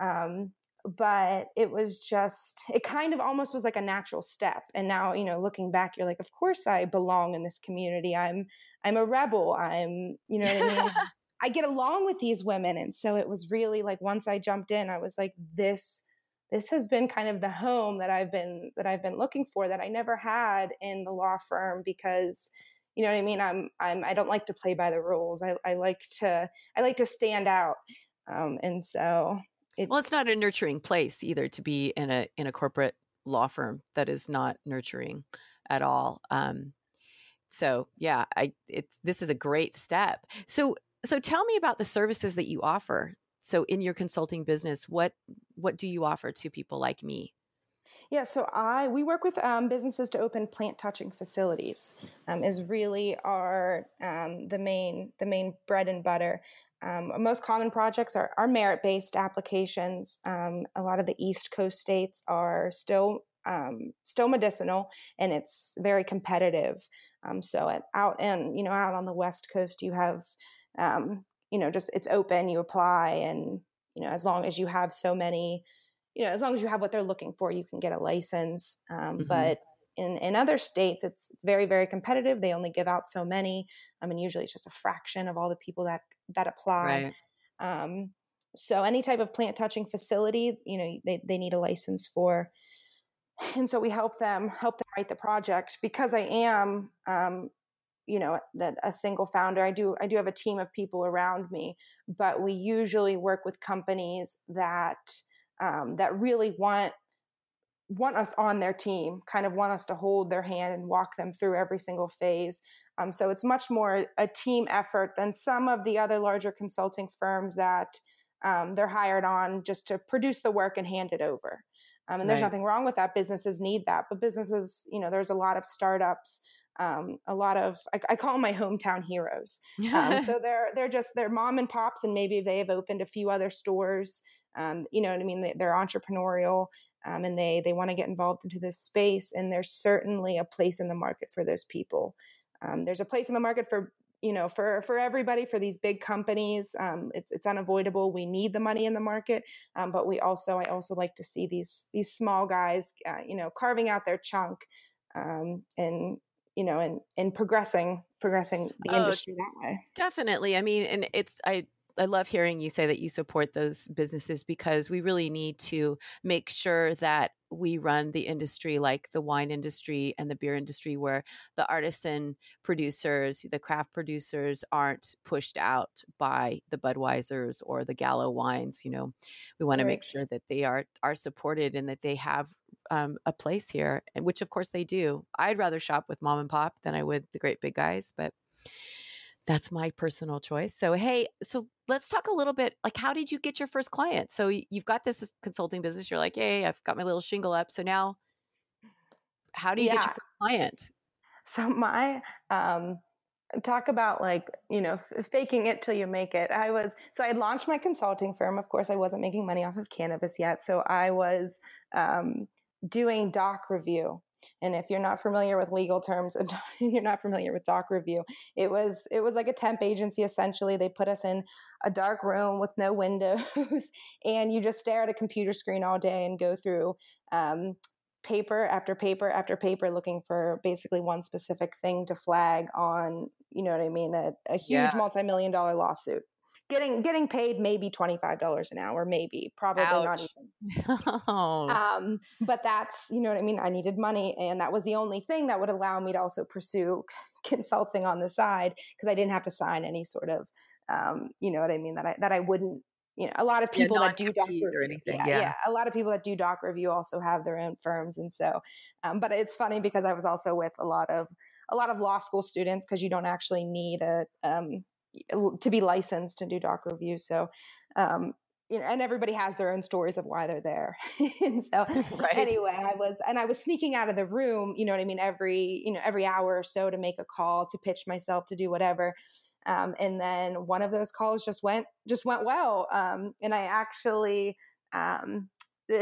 Um, but it was just, it kind of almost was like a natural step. And now, you know, looking back, you're like, of course I belong in this community. I'm, I'm a rebel. I'm, you know what I mean? [LAUGHS] I get along with these women. And so it was really like once I jumped in, I was like, this this has been kind of the home that I've been that I've been looking for that I never had in the law firm because you know what I mean? I'm I'm I don't like to play by the rules. I, I like to I like to stand out um, and so it, well it's not a nurturing place either to be in a in a corporate law firm that is not nurturing at all um, so yeah I it's this is a great step. So so tell me about the services that you offer so in your consulting business what what do you offer to people like me yeah, so I we work with um, businesses to open plant touching facilities. Um, is really our um, the main the main bread and butter. Um, most common projects are, are merit based applications. Um, a lot of the East Coast states are still um, still medicinal, and it's very competitive. so at, out and you know out on the West Coast, you have you know just it's open you apply and you know as long as you have so many you know as long as you have what they're looking for you can get a license um, mm-hmm. but in, in other states it's, it's very very competitive they only give out so many i mean usually it's just a fraction of all the people that that apply right. um, so any type of plant touching facility you know they, they need a license for and so we help them help them write the project because i am um, you know that a single founder i do i do have a team of people around me but we usually work with companies that um, that really want want us on their team kind of want us to hold their hand and walk them through every single phase. Um, so it's much more a team effort than some of the other larger consulting firms that um, they're hired on just to produce the work and hand it over. Um, and there's right. nothing wrong with that. Businesses need that but businesses you know there's a lot of startups um, a lot of I, I, call them my hometown heroes. Um, [LAUGHS] so they're they're just they're mom and pops, and maybe they have opened a few other stores. Um, you know what I mean? They, are entrepreneurial. Um, and they they want to get involved into this space, and there's certainly a place in the market for those people. Um, there's a place in the market for you know for for everybody for these big companies um, it's it's unavoidable we need the money in the market um, but we also i also like to see these these small guys uh, you know carving out their chunk um, and you know and and progressing progressing the oh, industry that way definitely i mean and it's i I love hearing you say that you support those businesses because we really need to make sure that we run the industry like the wine industry and the beer industry, where the artisan producers, the craft producers aren't pushed out by the Budweisers or the Gallo wines. You know, we want right. to make sure that they are are supported and that they have um, a place here, which of course they do. I'd rather shop with mom and pop than I would the great big guys, but that's my personal choice. So, hey, so let's talk a little bit like how did you get your first client? So, you've got this consulting business. You're like, hey, I've got my little shingle up. So now, how do you yeah. get your first client? So my um, talk about like you know faking it till you make it. I was so I launched my consulting firm. Of course, I wasn't making money off of cannabis yet, so I was um, doing doc review and if you're not familiar with legal terms and [LAUGHS] you're not familiar with doc review, it was it was like a temp agency essentially. They put us in a dark room with no [LAUGHS] windows, and you just stare at a computer screen all day and go through um, paper after paper after paper looking for basically one specific thing to flag on you know what i mean a, a huge yeah. multi-million dollar lawsuit getting getting paid maybe twenty five dollars an hour, maybe probably Ouch. not even. oh. [LAUGHS] um, but that's you know what I mean. I needed money, and that was the only thing that would allow me to also pursue [LAUGHS] consulting on the side because I didn't have to sign any sort of um, you know what I mean that I that I wouldn't you know a lot of people yeah, that do doc review, or anything yeah, yeah, yeah, a lot of people that do doc review also have their own firms and so um, but it's funny because i was also with a lot of a lot of law school students because you don't actually need a um, to be licensed to do doc review. So, um, you know, and everybody has their own stories of why they're there. [LAUGHS] and so [LAUGHS] right. anyway, I was, and I was sneaking out of the room, you know what I mean? Every, you know, every hour or so to make a call, to pitch myself, to do whatever. Um, and then one of those calls just went, just went well. Um, and I actually, um,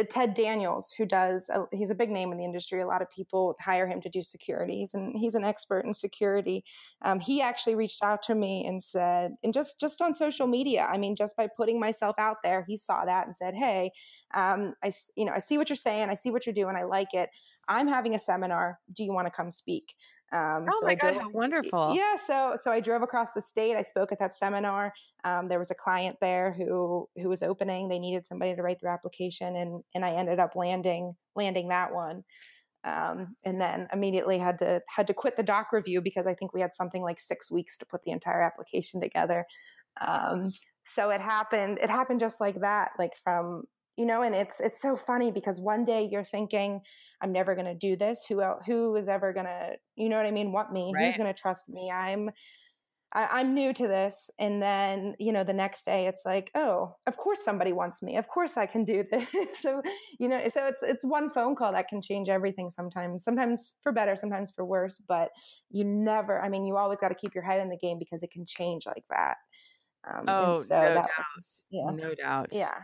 Ted Daniels, who does, uh, he's a big name in the industry. A lot of people hire him to do securities, and he's an expert in security. Um, he actually reached out to me and said, and just just on social media, I mean, just by putting myself out there, he saw that and said, "Hey, um, I you know I see what you're saying, I see what you're doing, I like it. I'm having a seminar. Do you want to come speak?" Um, oh so my god, how wonderful! Yeah, so so I drove across the state. I spoke at that seminar. Um, there was a client there who who was opening. They needed somebody to write their application, and and I ended up landing landing that one. Um, and then immediately had to had to quit the doc review because I think we had something like six weeks to put the entire application together. Um, so it happened. It happened just like that, like from you know and it's it's so funny because one day you're thinking i'm never going to do this. Who else, who is ever going to you know what i mean? Want me? Right. who's going to trust me? I'm I, am new to this. And then you know the next day it's like oh of course somebody wants me. Of course i can do [LAUGHS] this. So you know so it's it's one phone call that can change everything sometimes sometimes for better sometimes for worse but you never i mean you always got to keep your head in the game because it can change like that. Um, oh so no doubt. was, yeah. No doubt. Yeah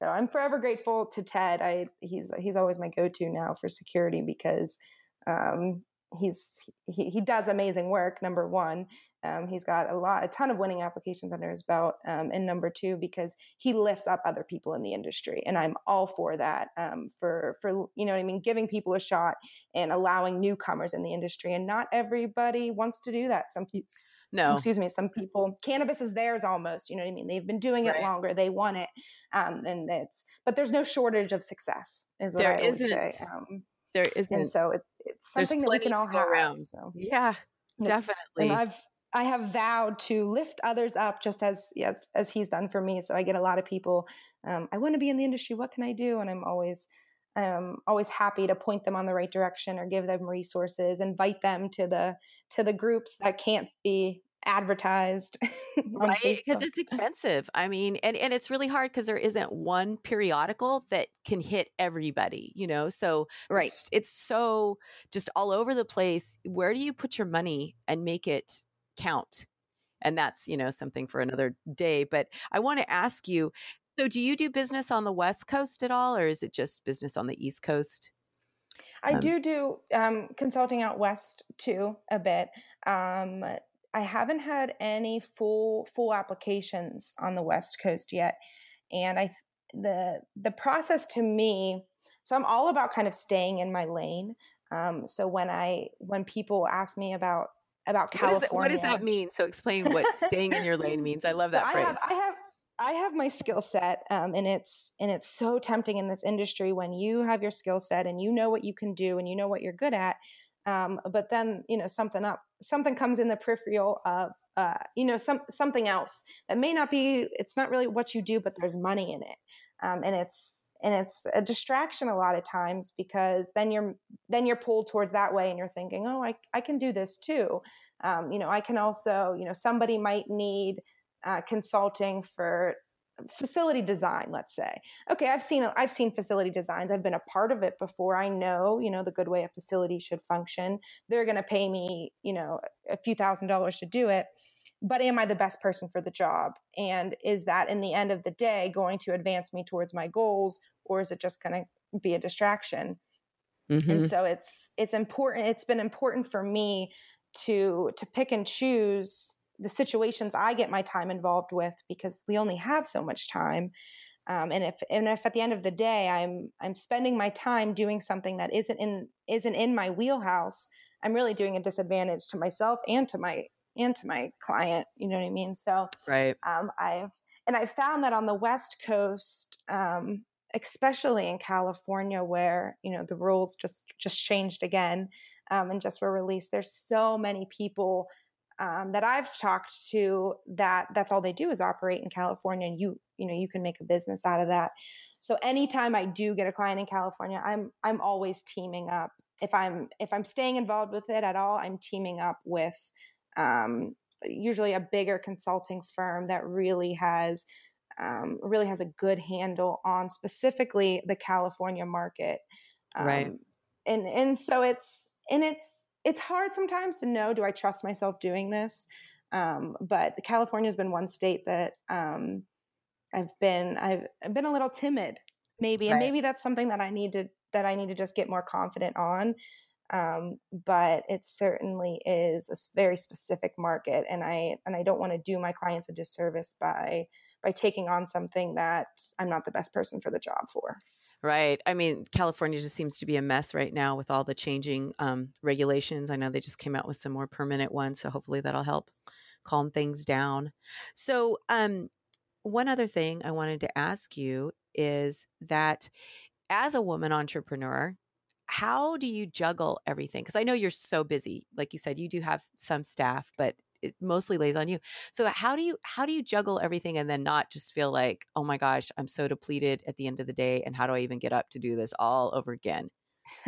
so I'm forever grateful to Ted. I he's he's always my go-to now for security because um, he's he, he does amazing work. Number one, um, he's got a lot a ton of winning applications under his belt, um, and number two, because he lifts up other people in the industry, and I'm all for that. Um, for for you know what I mean, giving people a shot and allowing newcomers in the industry, and not everybody wants to do that. Some people no excuse me some people cannabis is theirs almost you know what i mean they've been doing it right. longer they want it um and it's but there's no shortage of success is what there i isn't. say um there isn't and so it, it's something that we can all have around. so yeah definitely and i've I have vowed to lift others up just as as, as he's done for me. So I get a lot of people. Um, I want to be in the industry. What can I do? And I'm always um, always happy to point them on the right direction or give them resources invite them to the to the groups that can't be advertised [LAUGHS] right because it's expensive i mean and, and it's really hard because there isn't one periodical that can hit everybody you know so right. it's, it's so just all over the place where do you put your money and make it count? And that's you know something for another day but i want to ask you so do you do business on the west coast at all or is it just business on the east coast I um, do do um, consulting out west too a bit. Um, I haven't had any full full applications on the West Coast yet, and I the the process to me. So I'm all about kind of staying in my lane. Um, so when I when people ask me about about California, what does, what does that mean? So explain what staying in your lane [LAUGHS] means. I love that so phrase. I have, I have I have my skill set, um, and it's and it's so tempting in this industry when you have your skill set and you know what you can do and you know what you're good at. Um, but then you know something up, something comes in the peripheral of uh, you know some something else that may not be. It's not really what you do, but there's money in it, um, and it's and it's a distraction a lot of times because then you're then you're pulled towards that way, and you're thinking, oh, I I can do this too. Um, you know, I can also you know somebody might need uh, consulting for facility design let's say. Okay i've seen i've seen facility designs. I've been a part of it before. I know you know the good way a facility should function. They're going to pay me you know a few thousand dollars to do it but am i the best person for the job? And is that in the end of the day going to advance me towards my goals or is it just going to be a distraction? Mm-hmm. and so it's it's important it's been important for me to to pick and choose the situations I get my time involved with because we only have so much time. Um, and if and if at the end of the day I'm I'm spending my time doing something that isn't in isn't in my wheelhouse, I'm really doing a disadvantage to myself and to my and to my client. You know what I mean? So right. Um, I've and I found that on the West Coast, um, especially in California, where you know the rules just just changed again um, and just were released. There's so many people um, that I've talked to that that's all they do is operate in California and you you know you can make a business out of that. So anytime I do get a client in California, I'm I'm always teaming up. If I'm if I'm staying involved with it at all, I'm teaming up with um, usually a bigger consulting firm that really has um, really has a good handle on specifically the California market. right. Um, and and so it's and it's it's hard sometimes to know do I trust myself doing this? Um, but California has been one state that um, I've been I've, I've, been a little timid, maybe, right. and maybe that's something that I need to that I need to just get more confident on. Um, but it certainly is a very specific market, and I and I don't want to do my clients a disservice by by taking on something that I'm not the best person for the job for. Right. I mean, California just seems to be a mess right now with all the changing um, regulations. I know they just came out with some more permanent ones, so hopefully that'll help calm things down. So, um, one other thing I wanted to ask you is that as a woman entrepreneur, how do you juggle everything? Because I know you're so busy. Like you said, you do have some staff, but it mostly lays on you. So how do you how do you juggle everything and then not just feel like, "Oh my gosh, I'm so depleted at the end of the day and how do I even get up to do this all over again?" [LAUGHS]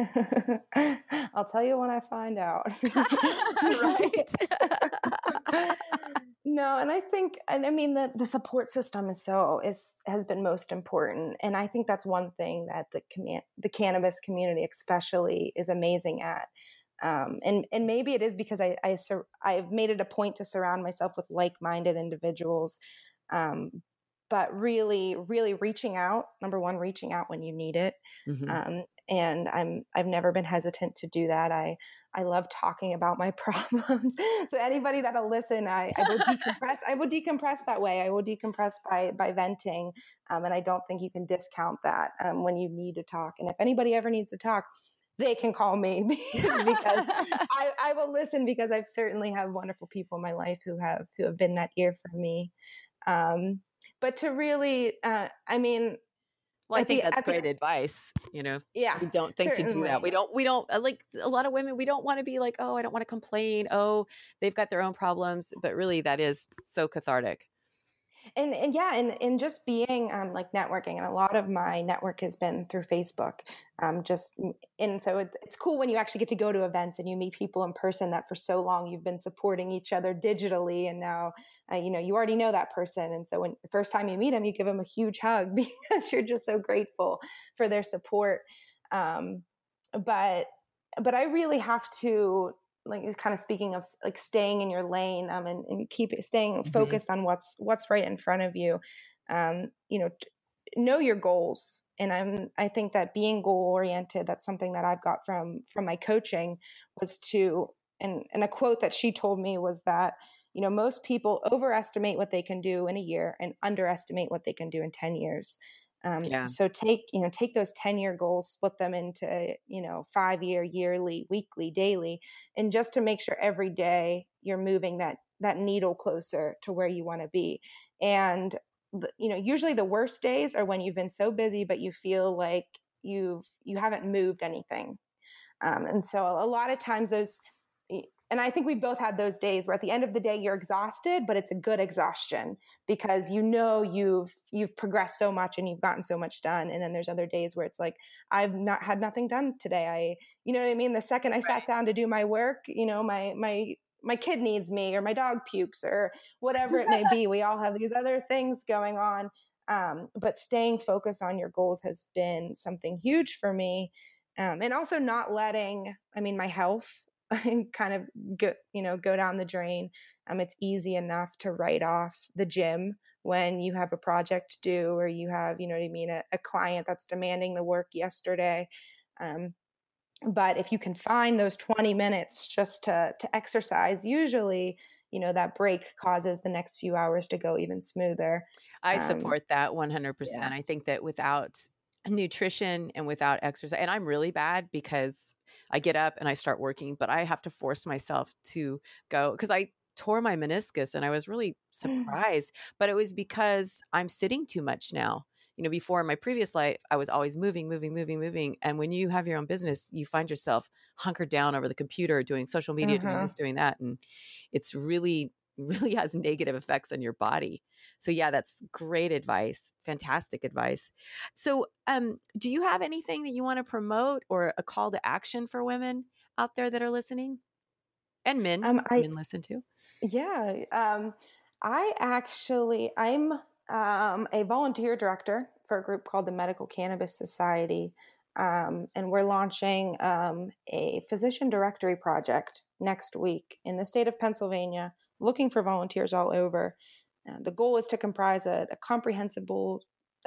I'll tell you when I find out. [LAUGHS] [LAUGHS] right. no, and I think and I mean the the support system is so is has been most important and I think that's one thing that the command the cannabis community especially is amazing at um, and and maybe it is because I, I sur- I've made it a point to surround myself with like-minded individuals, um, but really, really reaching out. Number one, reaching out when you need it, mm-hmm. um, and I'm I've never been hesitant to do that. I I love talking about my [LAUGHS] problems. so anybody that'll listen, I, I will [LAUGHS] decompress. I will decompress that way. I will decompress by by venting, um, and I don't think you can discount that um, when you need to talk. And if anybody ever needs to talk, they can call me [LAUGHS] because [LAUGHS] I, I will listen because I've certainly have wonderful people in my life who have who have been that ear for me. Um, but to really, uh, I mean, well, I think the, that's great the, advice. You know, yeah, we don't think certainly. to do that. We don't. We don't uh, like a lot of women. We don't want to be like, oh, I don't want to complain. Oh, they've got their own problems. But really, that is so cathartic. And and yeah and and just being um, like networking and a lot of my network has been through facebook um, just and so it, it's cool when you actually get to go to events and you meet people in person that for so long you've been supporting each other digitally and now uh, you know you already know that person and so when the first time you meet them you give them a huge hug [LAUGHS] because you're just so grateful for their support. Um, but but i really have to like kind of speaking of like staying in your lane um, and, and keep staying mm-hmm. focused on what's what's right in front of you um, you know t- know your goals and i'm i think that being goal oriented that's something that i've got from from my coaching was to and and a quote that she told me was that you know most people overestimate what they can do in a year and underestimate what they can do in 10 years um, yeah. So take you know take those ten year goals, split them into you know five year, yearly, weekly, daily, and just to make sure every day you're moving that that needle closer to where you want to be. And you know usually the worst days are when you've been so busy, but you feel like you've you haven't moved anything. Um, and so a lot of times those and I think we've both had those days where at the end of the day you're exhausted, but it's a good exhaustion because you know you've you've progressed so much and you've gotten so much done. And then there's other days where it's like I've not had nothing done today. I you know what I mean? The second I right. sat down to do my work, you know, my my my kid needs me or my dog pukes or whatever it may be. [LAUGHS] We all have these other things going on. Um, but staying focused on your goals has been something huge for me. Um, and also not letting, I mean, my health [LAUGHS] kind of go you know go down the drain um, it's easy enough to write off the gym when you have a project due or you have you know what i mean a, a client that's demanding the work yesterday um, but if you can find those 20 minutes just to to exercise usually you know that break causes the next few hours to go even smoother i um, support that 100% yeah. i think that without nutrition and without exercise and i'm really bad because I get up and I start working, but I have to force myself to go because I tore my meniscus and I was really mm. surprised. But it was because I'm sitting too much now. You know, before in my previous life, I was always moving, moving, moving, moving. And when you have your own business, you find yourself hunkered down over the computer, doing social media, doing this, mm-hmm. doing that. And it's really really has negative effects on your body. So yeah, that's great advice. Fantastic advice. So, um do you have anything that you want to promote or a call to action for women out there that are listening? And men, um, I, men listen to. Yeah. Um I actually I'm um a volunteer director for a group called the Medical Cannabis Society. Um, and we're launching um, a physician directory project next week in the state of Pennsylvania looking for volunteers all over. Uh, the goal is to comprise a, a comprehensible,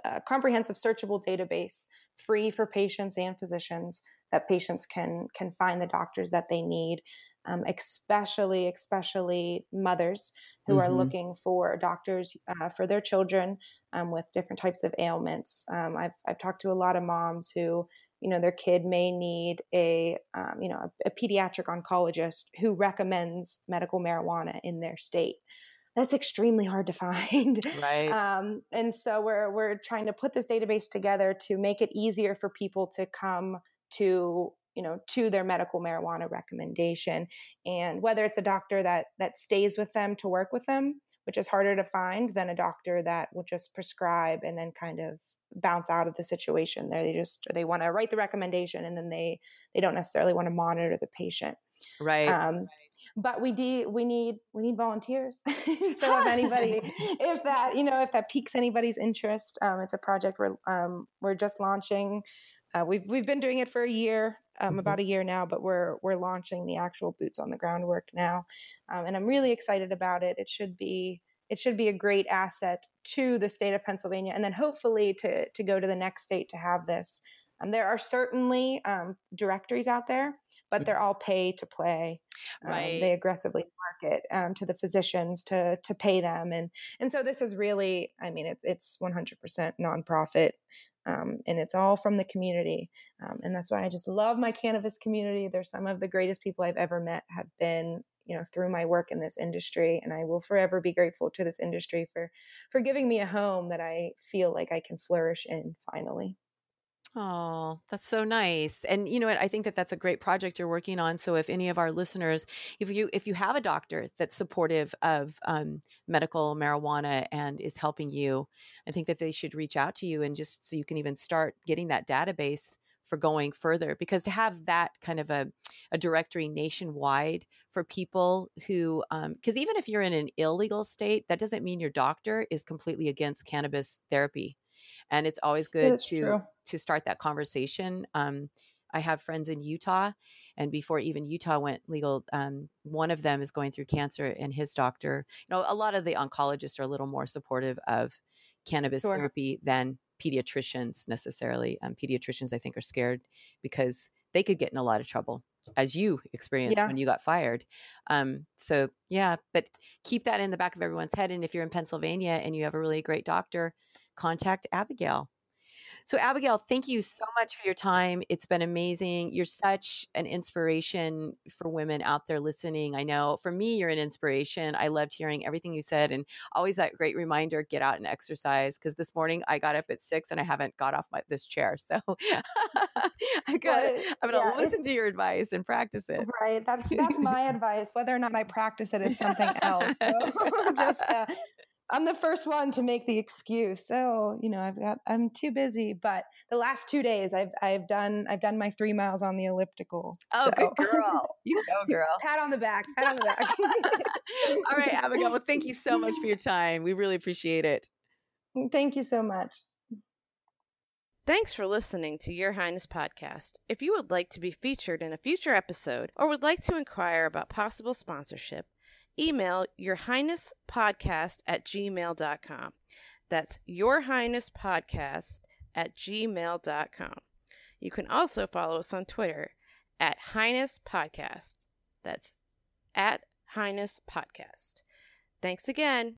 uh, comprehensive searchable database, free for patients and physicians, that patients can can find the doctors that they need, um, especially especially mothers who mm-hmm. are looking for doctors uh, for their children um, with different types of ailments. Um, I've I've talked to a lot of moms who you know their kid may need a um, you know a, a, pediatric oncologist who recommends medical marijuana in their state. That's extremely hard to find. [LAUGHS] Right. Um, and so we're we're trying to put this database together to make it easier for people to come to you know to their medical marijuana recommendation. And whether it's a doctor that that stays with them to work with them which is harder to find than a doctor that will just prescribe and then kind of bounce out of the situation. There they just they want to write the recommendation and then they they don't necessarily want to monitor the patient. Right. Um, but we de- we need we need volunteers. [LAUGHS] So if anybody [LAUGHS] if that you know if that piques anybody's interest um, it's a project we're um, we're just launching. Uh, we've we've been doing it for a year um, mm-hmm. about a year now but we're we're launching the actual boots on the ground work now um, and i'm really excited about it it should be it should be a great asset to the state of Pennsylvania, and then hopefully to to go to the next state to have this. Um, there are certainly um, directories out there, but mm. they're all pay to play. Um, right. They aggressively market um, to the physicians to to pay them, and and so this is really, I mean, it's it's 100% nonprofit. Um, and it's all from the community. Um, and that's why I just love my cannabis community. They're some of the greatest people I've ever met have been you know through my work in this industry and i will forever be grateful to this industry for for giving me a home that i feel like i can flourish in finally Oh, that's so nice. And you know what? I think that that's a great project you're working on. So if any of our listeners, if you if you have a doctor that's supportive of um, medical marijuana and is helping you, I think that they should reach out to you and just so you can even start getting that database for going further. Because to have that kind of a, a directory nationwide for people who, because um, even if you're in an illegal state, that doesn't mean your doctor is completely against cannabis therapy and it's always good to true. to start that conversation um, i have friends in utah and before even utah went legal um, one of them is going through cancer and his doctor you know a lot of the oncologists are a little more supportive of cannabis sure. therapy than pediatricians necessarily um, pediatricians i think are scared because they could get in a lot of trouble as you experienced yeah. when you got fired. Um, so yeah, but keep that in the back of everyone's head. And if you're in Pennsylvania and you have a really great doctor, contact Abigail. So, Abigail, thank you so much for your time. It's been amazing. You're such an inspiration for women out there listening. I know for me, you're an inspiration. I loved hearing everything you said and always that great reminder get out and exercise. Because this morning I got up at six and I haven't got off my, this chair. So, [LAUGHS] I got I'm going to yeah, listen to your advice and practice it. Right. That's that's my [LAUGHS] advice. Whether or not I practice it is something else. [LAUGHS] So just uh, I'm the first one to make the excuse. Oh, you know, I've got I'm too busy. But the last two days, I've I've done I've done my three miles on the elliptical. Oh, so. good girl! [LAUGHS] You go, girl. pat on the back. Pat on the back. [LAUGHS] All right, Abigail. Well, thank you so much for your time. We really appreciate it. Mm, thank you so much. Thanks for listening to Your Highness podcast. If you would like to be featured in a future episode or would like to inquire about possible sponsorship email your highness podcast at gmail.com. That's your highness podcast at gmail.com. You can also follow us on Twitter at highness podcast. That's at highness podcast. Thanks again.